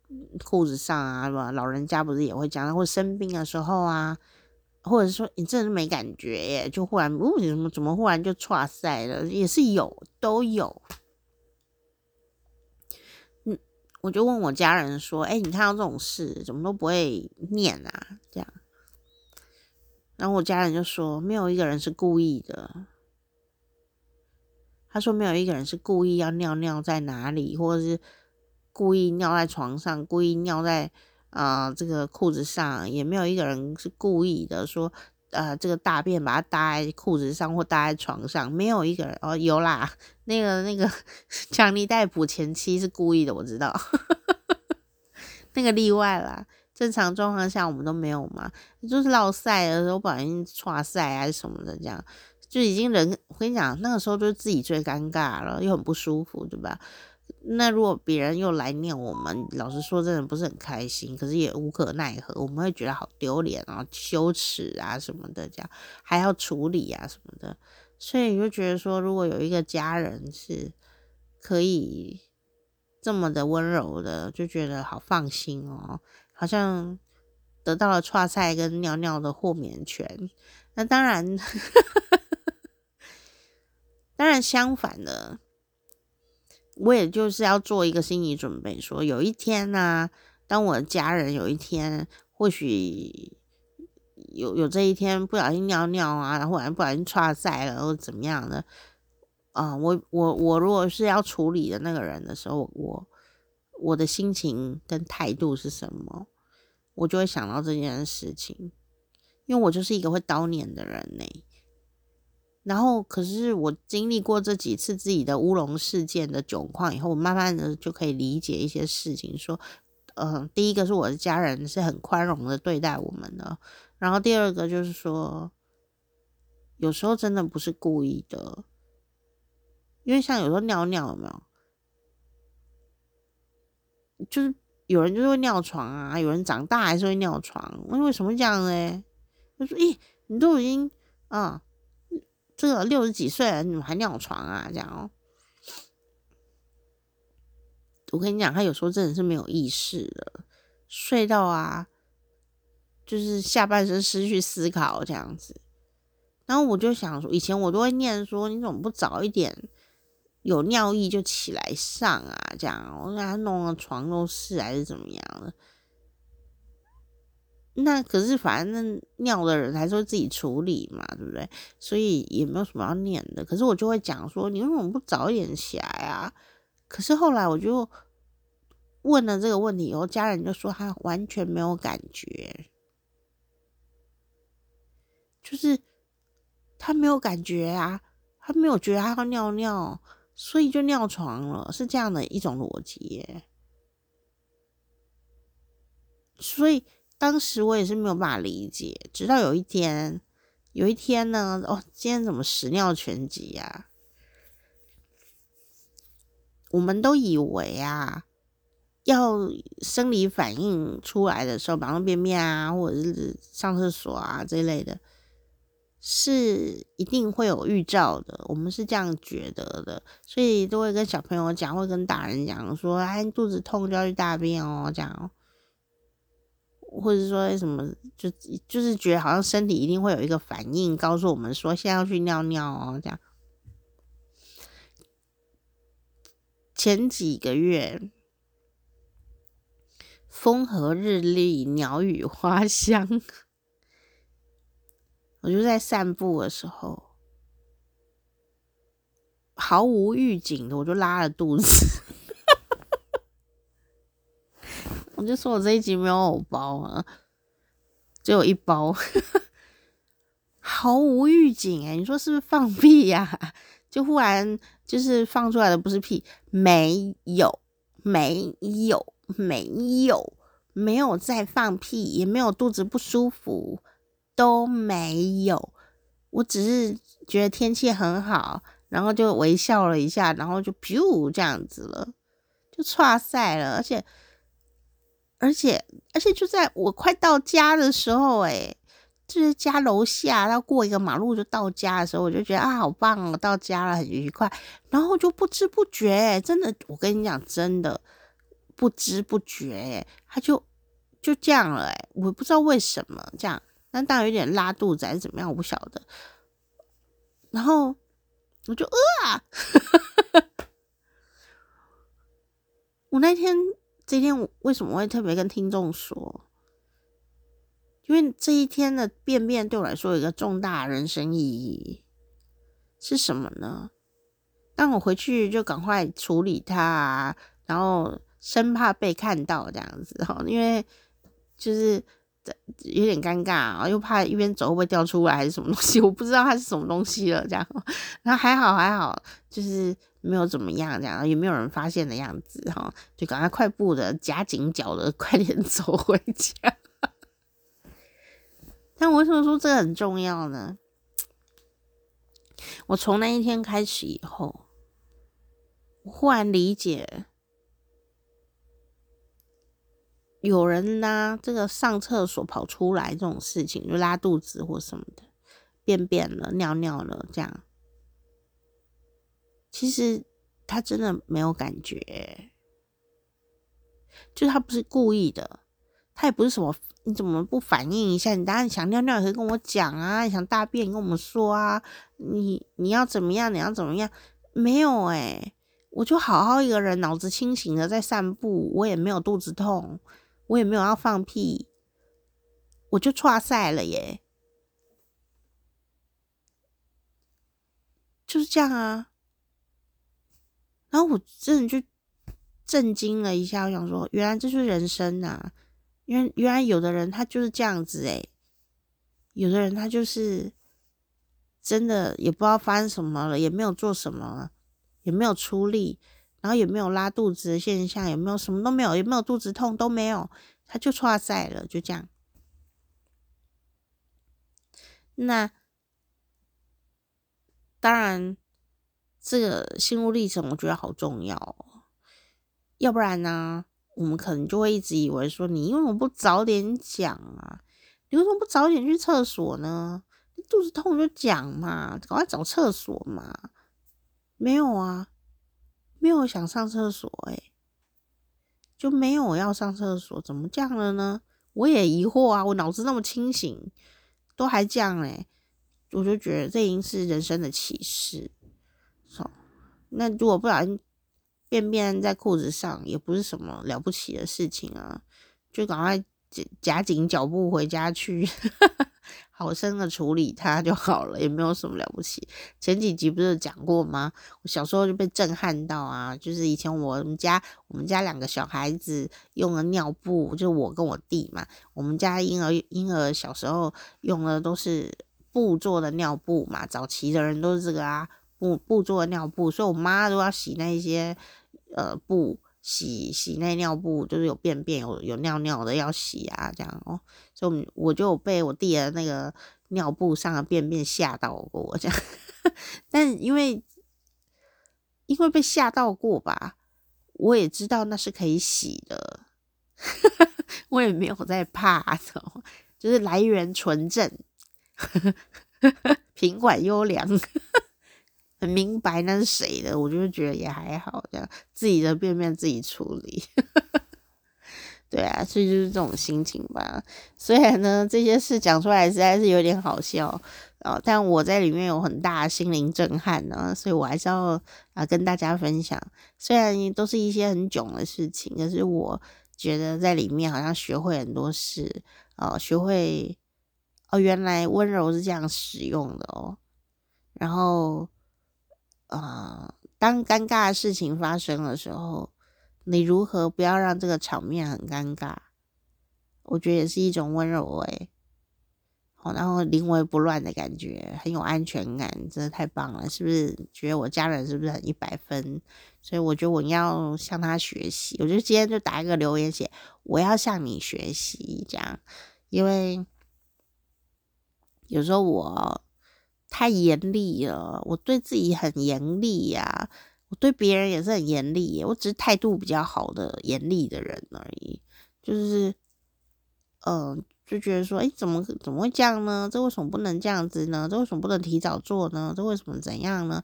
裤子上啊，是吧？老人家不是也会讲，或生病的时候啊。或者说你真的没感觉耶，就忽然哦，你怎么怎么忽然就剉赛了，也是有都有。嗯，我就问我家人说：“哎、你看到这种事，怎么都不会念啊？”这样，然后我家人就说：“没有一个人是故意的。”他说：“没有一个人是故意要尿尿在哪里，或者是故意尿在床上，故意尿在。”啊、呃，这个裤子上也没有一个人是故意的，说，呃，这个大便把它搭在裤子上或搭在床上，没有一个人哦，有啦，那个那个强尼戴普前妻是故意的，我知道，那个例外啦，正常状况下我们都没有嘛，就是落赛的时候不小心剉赛啊什么的，这样就已经人，我跟你讲，那个时候就是自己最尴尬了，又很不舒服，对吧？那如果别人又来念我们，老实说，真的不是很开心，可是也无可奈何。我们会觉得好丢脸啊、羞耻啊什么的，这样还要处理啊什么的，所以就觉得说，如果有一个家人是可以这么的温柔的，就觉得好放心哦，好像得到了剉赛跟尿尿的豁免权。那当然，当然相反的。我也就是要做一个心理准备，说有一天呢、当我的家人有一天或许有有这一天不小心尿尿啊，然后不小心剉赛了，或者怎么样的啊、我我我如果是要处理的那个人的时候，我我的心情跟态度是什么，我就会想到这件事情，因为我就是一个会叨念的人呢。然后，可是我经历过这几次自己的乌龙事件的窘况以后，我慢慢的就可以理解一些事情。说，呃，第一个是我的家人是很宽容的对待我们的，然后第二个就是说，有时候真的不是故意的，因为像有时候尿尿有没有？就是有人就是会尿床啊，有人长大还是会尿床，为为什么这样呢？他说：“咦，你都已经啊，这个六十几岁了，你怎么还尿床啊？”这样哦。我跟你讲，他有时候真的是没有意识的，睡到啊，就是下半身失去思考这样子。然后我就想说，以前我都会念说，你怎么不早一点有尿意就起来上啊？这样我给他弄了床都是还是怎么样的？那可是反正尿的人还是会自己处理嘛，对不对？所以也没有什么要念的。可是我就会讲说，你为什么不早一点起来啊？可是后来我就问了这个问题以后，家人就说他完全没有感觉，就是他没有感觉啊，他没有觉得他要尿尿，所以就尿床了，是这样的一种逻辑耶。所以当时我也是没有办法理解，直到有一天，有一天呢，哦，今天怎么屎尿全集呀？我们都以为啊，要生理反应出来的时候，比方便便啊，或者是上厕所啊这一类的，是一定会有预兆的。我们是这样觉得的，所以都会跟小朋友讲，会跟大人讲说：“哎，肚子痛就要去大便哦。”这样，或者说什么，就就是觉得好像身体一定会有一个反应，告诉我们说现在要去尿尿哦，这样。前几个月，风和日丽，鸟语花香，我就在散步的时候，毫无预警的我就拉了肚子，我就说我这一集没有偶包啊，只有一包，毫无预警哎、你说是不是放屁呀、就忽然就是放出来的不是屁，没有，没有，没有，没有在放屁，也没有肚子不舒服，都没有。我只是觉得天气很好，然后就微笑了一下，然后就噗这样子了，就剉赛了。而且，而且，而且就在我快到家的时候，诶就是家楼下，要过一个马路就到家的时候，我就觉得啊，好棒哦，到家了，很愉快。然后就不知不觉，真的，我跟你讲，真的不知不觉，他就就这样了，哎，我不知道为什么这样，但当然有点拉肚子还是怎么样，我不晓得。然后我就饿啊，我那天这天我为什么会特别跟听众说？因为这一天的便便对我来说有一个重大人生意义，是什么呢？当我回去就赶快处理它，然后生怕被看到这样子哈，因为就是有点尴尬啊，又怕一边走会不会掉出来还是什么东西，我不知道它是什么东西了这样。然后还好还好，就是没有怎么样这样，也没有人发现的样子哈，就赶快快步的夹紧脚的 快点走回家。但我为什么说这个很重要呢？我从那一天开始以后，我忽然理解，有人呢，这个上厕所跑出来这种事情，就拉肚子或什么的，便便了、尿尿了，这样，其实他真的没有感觉，就他不是故意的，他也不是什么。你怎么不反应一下？你当然想尿尿也可以跟我讲啊，你想大便跟我们说啊。你你要怎么样？你要怎么样？没有诶、我就好好一个人，脑子清醒的在散步，我也没有肚子痛，我也没有要放屁，我就剉赛了耶，就是这样啊。然后我真的就震惊了一下，我想说，原来这就是人生啊。因为原来有的人他就是这样子诶，有的人他就是真的也不知道发生什么了，也没有做什么，也没有出力，然后也没有拉肚子的现象，也没有什么都没有，也没有肚子痛都没有，他就剉赛了，就这样。那当然，这个心路历程我觉得好重要，要不然呢？我们可能就会一直以为说，你为什么不早点讲啊？你为什么不早点去厕所呢？肚子痛就讲嘛，赶快找厕所嘛。没有啊，没有想上厕所诶，就没有要上厕所，怎么这样了呢？我也疑惑啊，我脑子那么清醒，都还这样诶，我就觉得这已经是人生的启示。好，那如果不小心便便在裤子上，也不是什么了不起的事情啊，就赶快夹夹紧脚步回家去。好生的处理它就好了，也没有什么了不起。前几集不是讲过吗？我小时候就被震撼到啊，就是以前我们家我们家两个小孩子用的尿布，就我跟我弟嘛，我们家婴儿婴儿小时候用的都是布做的尿布嘛，早期的人都是这个啊，布布做的尿布，所以我妈都要洗那些呃布。洗洗那尿布，就是有便便有有尿尿的要洗啊，这样哦，所以我就被我弟的那个尿布上的便便吓到过，这样，但因为因为被吓到过吧，我也知道那是可以洗的，我也没有在怕的，就是来源纯正，品管优良。很明白那是谁的，我就觉得也还好，这样自己的便便自己处理，对啊，所以就是这种心情吧。虽然呢，这些事讲出来实在是有点好笑啊，但我在里面有很大的心灵震撼呢，所以我还是要啊跟大家分享。虽然都是一些很囧的事情，可是我觉得在里面好像学会很多事哦，学会哦，原来温柔是这样使用的哦，然后。啊、当尴尬的事情发生的时候，你如何不要让这个场面很尴尬？我觉得也是一种温柔诶，好，然后临危不乱的感觉，很有安全感，真的太棒了！是不是觉得我家人是不是很一百分？所以我觉得我要向他学习。我就今天就打一个留言写，我要向你学习，这样，因为有时候我。太严厉了，我对自己很严厉呀，我对别人也是很严厉，我只是态度比较好的严厉的人而已。就是，嗯、就觉得说，哎，怎么怎么会这样呢？这为什么不能这样子呢？这为什么不能提早做呢？这为什么怎样呢？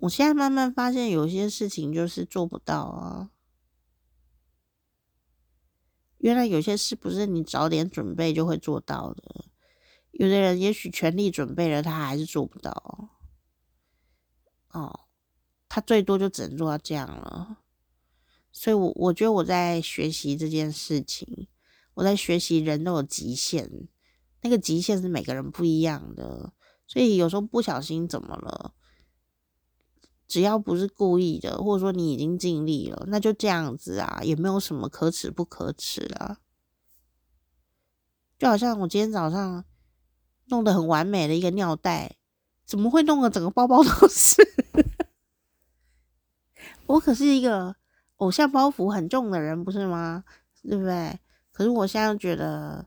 我现在慢慢发现，有些事情就是做不到啊。原来有些事不是你早点准备就会做到的。有的人也许全力准备了，他还是做不到。哦，他最多就只能做到这样了。所以我，我觉得我在学习这件事情，我在学习人都有极限，那个极限是每个人不一样的。所以有时候不小心怎么了，只要不是故意的，或者说你已经尽力了，那就这样子啊，也没有什么可耻不可耻的。就好像我今天早上。弄得很完美的一个尿袋，怎么会弄得整个包包 都是？我可是一个偶像包袱很重的人，不是吗？对不对？可是我现在觉得，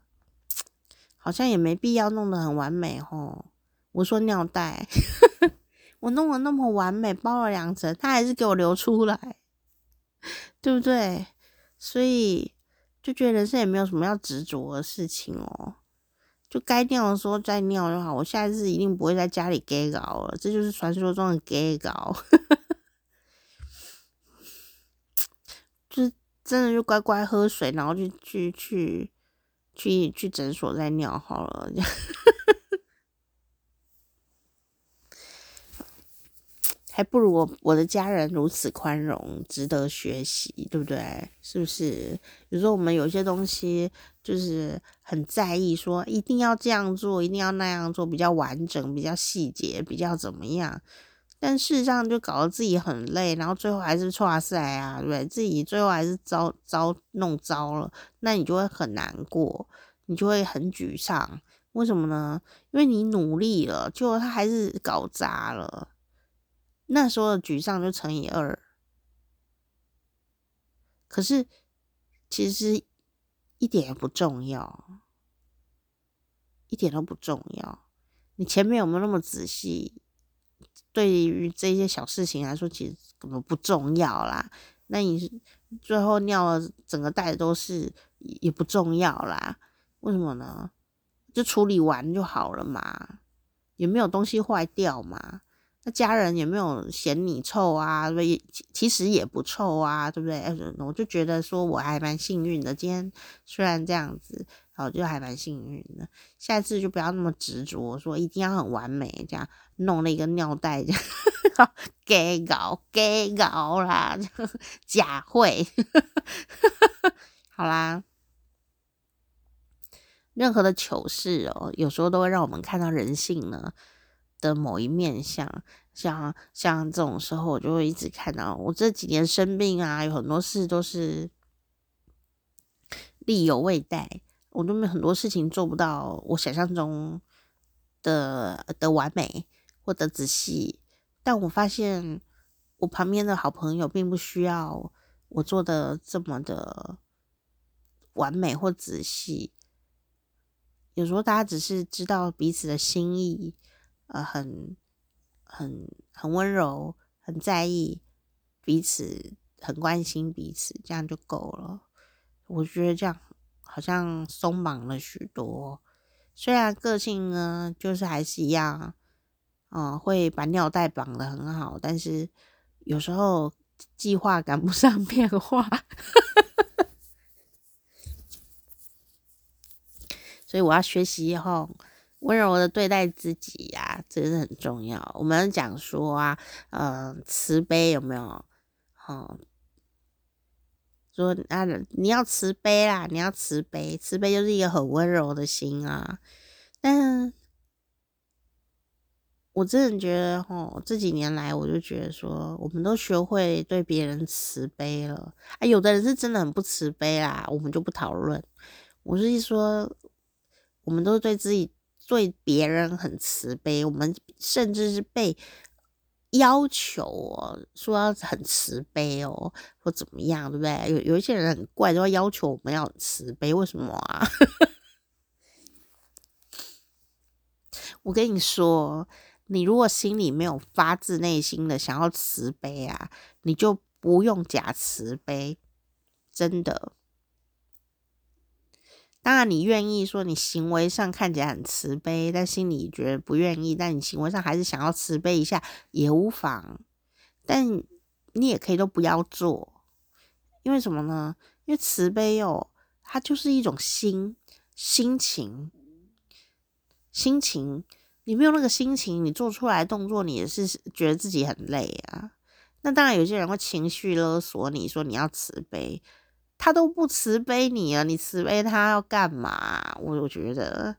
好像也没必要弄得很完美哦。我说尿袋，我弄得那么完美，包了两层，他还是给我流出来，对不对？所以就觉得人生也没有什么要执着的事情哦。就该尿的时候再尿就好，我下一次一定不会在家里给搞了，这就是传说中的给搞，就是真的就乖乖喝水，然后就去去去去诊所再尿好了。还不如我我的家人如此宽容，值得学习，对不对？是不是？比如说我们有些东西就是很在意，说一定要这样做，一定要那样做，比较完整，比较细节，比较怎么样？但事实上就搞得自己很累，然后最后还是挫赛啊，对不对？自己最后还是糟糟弄糟了，那你就会很难过，你就会很沮丧。为什么呢？因为你努力了，结果他还是搞砸了。那时候的沮丧就乘以二，可是其实一点也不重要，一点都不重要。你前面有没有那么仔细？对于这些小事情来说，其实根本不重要啦。那你最后尿了整个袋都是也不重要啦。为什么呢？就处理完就好了嘛，也没有东西坏掉嘛。那家人也没有嫌你臭啊，所以？其实也不臭啊，对不对？我就觉得说我还蛮幸运的。今天虽然这样子，我就还蛮幸运的。下次就不要那么执着，说一定要很完美，这样弄了一个尿袋，这样给搞给搞啦，假会。好啦，任何的糗事哦，有时候都会让我们看到人性呢。的某一面相，像像这种时候，我就会一直看到我这几年生病啊，有很多事都是力有未逮，我都没很多事情做不到我想象中的的完美或者仔细，但我发现我旁边的好朋友并不需要我做的这么的完美或仔细，有时候大家只是知道彼此的心意。呃，很、很、很温柔，很在意彼此，很关心彼此，这样就够了。我觉得这样好像松绑了许多。虽然个性呢，就是还是一样，嗯、会把尿袋绑得很好，但是有时候计划赶不上 变化，所以我要学习以后。温柔的对待自己呀、啊，这个是很重要。我们讲说啊，嗯、慈悲有没有？哦，说啊，你要慈悲啦，你要慈悲，慈悲就是一个很温柔的心啊。但我真的觉得，哦，这几年来，我就觉得说，我们都学会对别人慈悲了。啊，有的人是真的很不慈悲啦，我们就不讨论。我是说，我们都是对自己。对别人很慈悲，我们甚至是被要求哦，说要很慈悲哦，或怎么样，对不对？有有一些人很怪，都要要求我们要慈悲，为什么啊？我跟你说，你如果心里没有发自内心的想要慈悲啊，你就不用假慈悲，真的。当然，你愿意说你行为上看起来很慈悲，但心里觉得不愿意，但你行为上还是想要慈悲一下也无妨。但你也可以都不要做，因为什么呢？因为慈悲哦，它就是一种心心情，心情。你没有那个心情，你做出来动作，你也是觉得自己很累啊。那当然，有些人会情绪勒索你说你要慈悲。他都不慈悲你啊，你慈悲他要干嘛？我我觉得，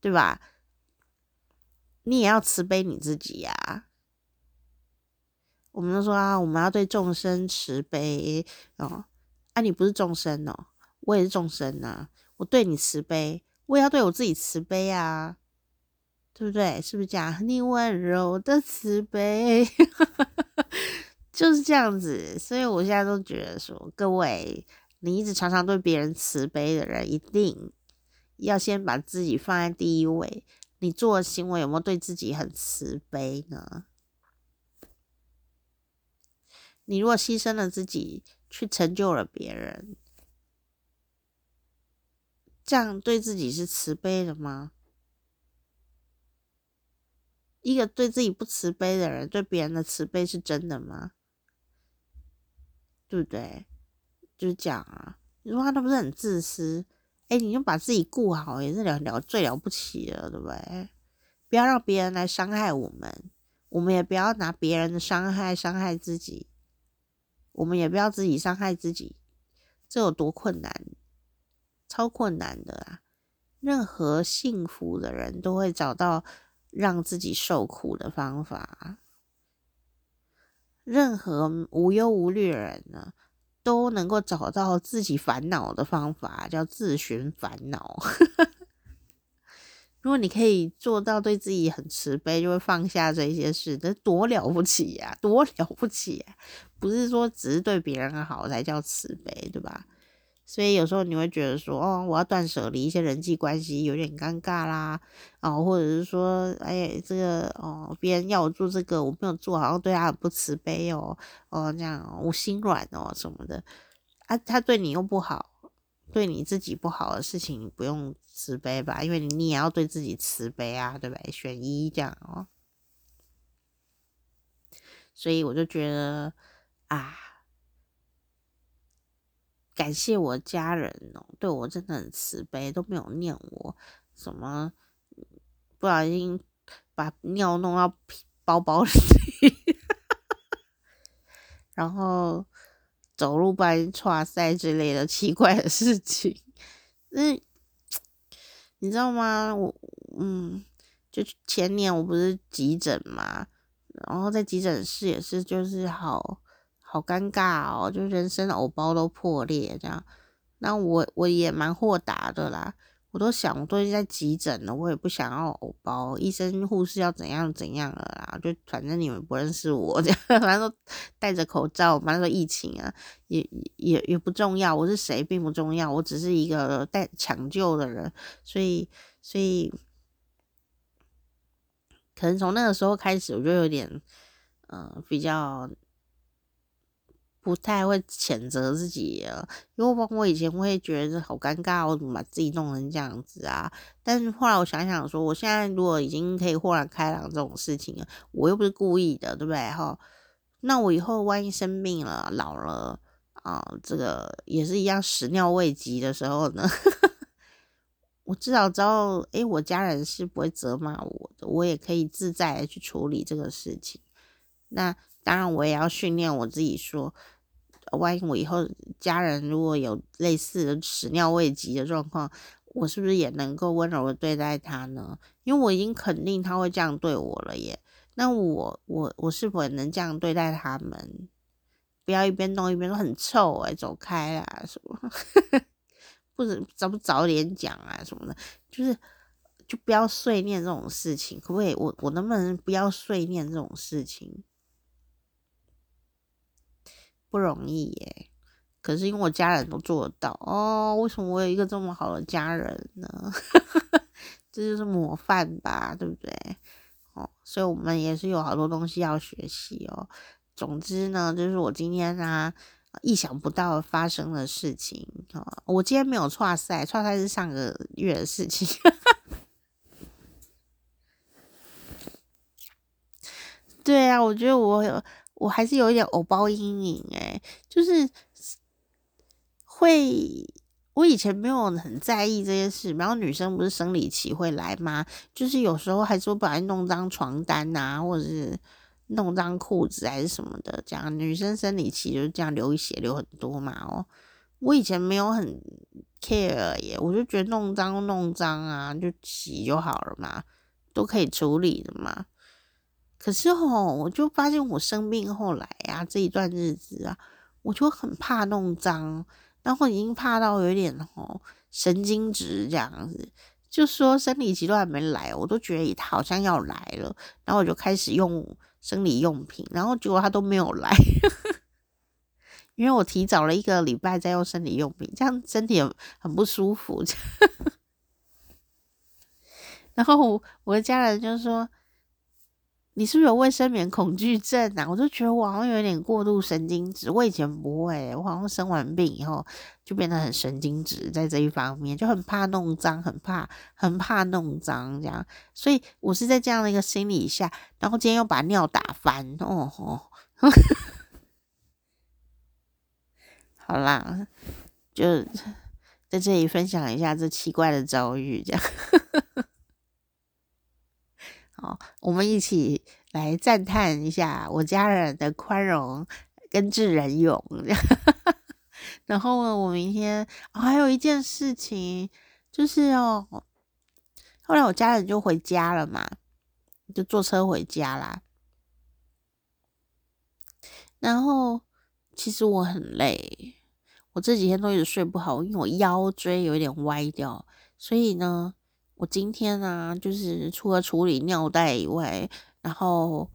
对吧？你也要慈悲你自己呀。我们都说啊，我们要对众生慈悲哦。啊，你不是众生哦，我也是众生呐。我对你慈悲，我也要对我自己慈悲啊，对不对？是不是这样？你温柔的慈悲，就是这样子。所以我现在都觉得说，各位。你一直常常对别人慈悲的人，一定要先把自己放在第一位。你做的行为有没有对自己很慈悲呢？你如果牺牲了自己去成就了别人，这样对自己是慈悲的吗？一个对自己不慈悲的人，对别人的慈悲是真的吗？对不对？就是讲啊，你说他都不是很自私，哎，你就把自己顾好也是了了最了不起了，对不对？不要让别人来伤害我们，我们也不要拿别人的伤害伤害自己，我们也不要自己伤害自己，这有多困难？超困难的啊！任何幸福的人都会找到让自己受苦的方法，任何无忧无虑的人呢？都能够找到自己烦恼的方法，叫自寻烦恼。如果你可以做到对自己很慈悲，就会放下这些事，这多了不起呀，多了不起呀！不是说只是对别人好才叫慈悲，对吧？所以有时候你会觉得说，哦，我要断舍离一些人际关系，有点尴尬啦，哦，或者是说，哎，这个哦，别人要我做这个，我没有做，好像对他很不慈悲哦，哦，这样我心软哦什么的。啊，他对你又不好，对你自己不好的事情，不用慈悲吧？因为你也要对自己慈悲啊，对不对？选一这样哦。所以我就觉得啊，感谢我家人哦，对我真的很慈悲，都没有念我什么不小心把尿弄到包包里，然后走路不小心剉赛之类的奇怪的事情。那你知道吗？我嗯，就前年我不是急诊嘛。然后在急诊室也是，就是好好尴尬哦，就人生的偶包都破裂这样。那我我也蛮豁达的啦，我都想，我都已经在急诊了，我也不想要偶包，医生护士要怎样怎样了啦，就反正你们不认识我这样，反正都戴着口罩，反正说疫情啊，也也也不重要，我是谁并不重要，我只是一个带抢救的人，所以所以。可能从那个时候开始，我就有点，呃，比较不太会谴责自己了，因为我以前会觉得好尴尬，我怎么把自己弄成这样子啊？但是后来我想想说，我现在如果已经可以豁然开朗这种事情了，我又不是故意的，对不对？哈，那我以后万一生病了、老了啊、这个也是一样屎尿未及的时候呢？我至少知道，诶，我家人是不会责骂我的，我也可以自在的去处理这个事情。那当然，我也要训练我自己，说，万一我以后家人如果有类似的屎尿未及的状况，我是不是也能够温柔的对待他呢？因为我已经肯定他会这样对我了耶。那我我我是否也能这样对待他们？不要一边弄一边说很臭诶，走开啦什么？或者早不早点讲啊什么的，就是就不要碎念这种事情，可不可以？我我能不能不要碎念这种事情？不容易耶。可是因为我家人都做得到哦，为什么我有一个这么好的家人呢？这就是模范吧，对不对？哦，所以我们也是有好多东西要学习哦。总之呢，就是我今天啊。意想不到发生的事情啊！我今天没有剉赛，剉赛是上个月的事情。对啊，我觉得我有，我还是有一点偶包阴影诶，就是会，我以前没有很在意这些事。然后女生不是生理期会来吗？就是有时候还是会把它弄脏床单啊，或者是。弄脏裤子还是什么的，这样女生生理期就是这样流血流很多嘛。哦，我以前没有很 care 耶，我就觉得弄脏弄脏啊，就洗就好了嘛，都可以处理的嘛。可是哦，我就发现我生病后来啊，这一段日子啊，我就很怕弄脏，然后已经怕到有点哦神经质这样子。就说生理期都还没来，我都觉得他好像要来了，然后我就开始用。生理用品，然后结果他都没有来，因为我提早了一个礼拜在用生理用品，这样身体很不舒服。然后，我的家人就说：“你是不是有卫生棉恐惧症啊？”我就觉得我好像有点过度神经质，我以前不会，我好像生完病以后就变得很神经质，在这一方面就很怕弄脏，很怕很怕弄脏这样。所以我是在这样的一个心理下。然后今天又把尿打翻，哦吼，好啦，就在这里分享一下这奇怪的遭遇，这样，哦，我们一起来赞叹一下我家人的宽容跟智仁勇，然后呢，我明天，哦，还有一件事情，就是哦，后来我家人就回家了嘛。就坐车回家啦，然后其实我很累，我这几天都一直睡不好，因为我腰椎有点歪掉，所以呢，我今天呢，就是除了处理尿袋以外，然后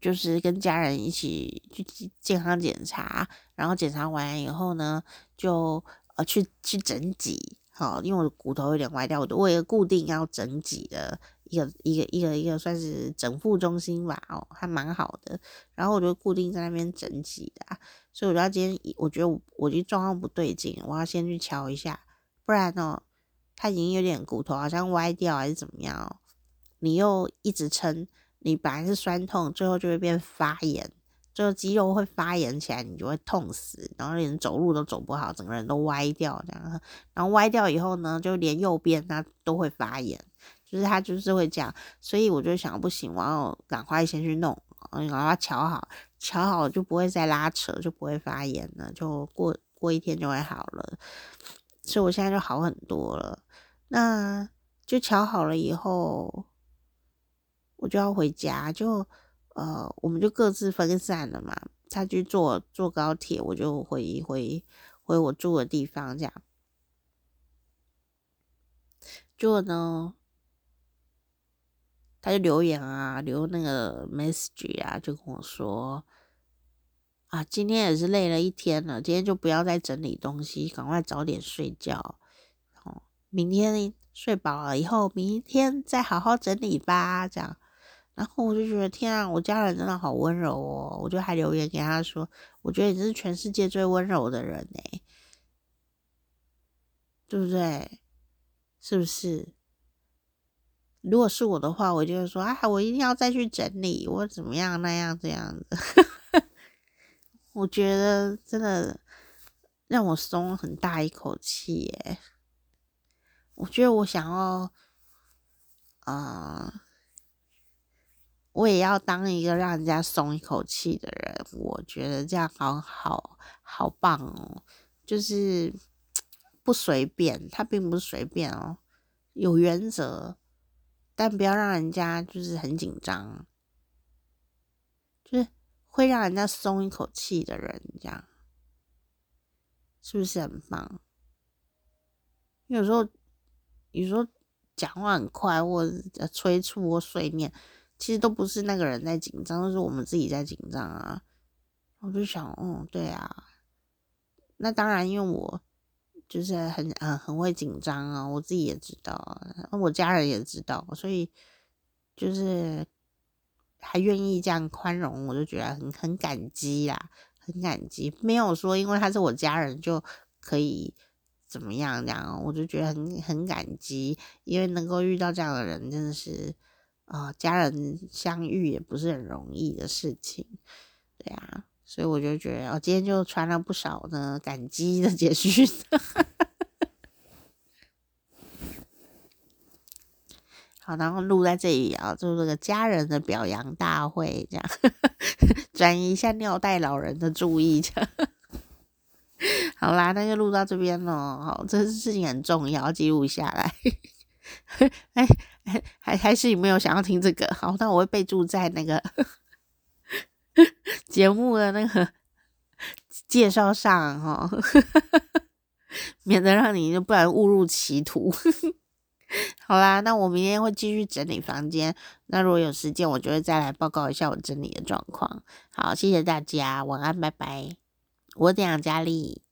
就是跟家人一起去健康检查，然后检查完以后呢，就呃去去整脊，好，因为我的骨头有点歪掉，我有一个固定要整脊的。一个一个一个一个算是整复中心吧，哦，还蛮好的。然后我就固定在那边整脊的，所以我觉得今天我觉得我我觉得状况不对劲，我要先去瞧一下，不然哦，它已经有点骨头好像歪掉还是怎么样，你又一直撑，你本来是酸痛，最后就会变发炎。就肌肉会发炎起来，你就会痛死，然后连走路都走不好，整个人都歪掉这样。然后歪掉以后呢，就连右边它都会发炎，就是它就是会这样。所以我就想，不行，我要赶快先去弄，然后把它乔好，瞧好就不会再拉扯，就不会发炎了，就过过一天就会好了。所以我现在就好很多了。那就瞧好了以后，我就要回家就。呃，我们就各自分散了嘛。他去坐坐高铁，我就回回回我住的地方，这样。就呢，他就留言啊，留那个 message 啊，就跟我说啊，今天也是累了一天了，今天就不要再整理东西，赶快早点睡觉。哦，明天睡饱了以后，明天再好好整理吧，这样。然后我就觉得天啊，我家人真的好温柔哦！我就还留言给他说，我觉得你是全世界最温柔的人哎，对不对？是不是？如果是我的话，我就会说啊，我一定要再去整理，我怎么样那样这样子。我觉得真的让我松很大一口气耶！我觉得我想要，啊、我也要当一个让人家松一口气的人，我觉得这样好好好棒哦！就是 不随便，他并不是随便哦，有原则，但不要让人家就是很紧张，就是会让人家松一口气的人，这样是不是很棒？有时候有时候讲话很快，或者催促或碎念。其实都不是那个人在紧张，都是我们自己在紧张啊！我就想，嗯，对啊，那当然，因为我就是很很很会紧张啊，我自己也知道，我家人也知道，所以就是还愿意这样宽容，我就觉得很很感激啦，很感激。没有说因为他是我家人就可以怎么样这样，我就觉得很很感激，因为能够遇到这样的人，真的是。啊、家人相遇也不是很容易的事情，对啊，所以我就觉得，我、哦、今天就传了不少呢感激的 简讯，好，然后录在这里啊，就是这个家人的表扬大会，这样 转移一下尿袋老人的注意，这样，好啦，那就录到这边喽，好，这事情很重要，要记录下来，哎。还还是你没有想要听这个？好，那我会备注在那个节目的那个介绍上哈，免得让你就不然误入歧途。好啦，那我明天会继续整理房间。那如果有时间，我就会再来报告一下我整理的状况。好，谢谢大家，晚安，拜拜。我是店长佳丽。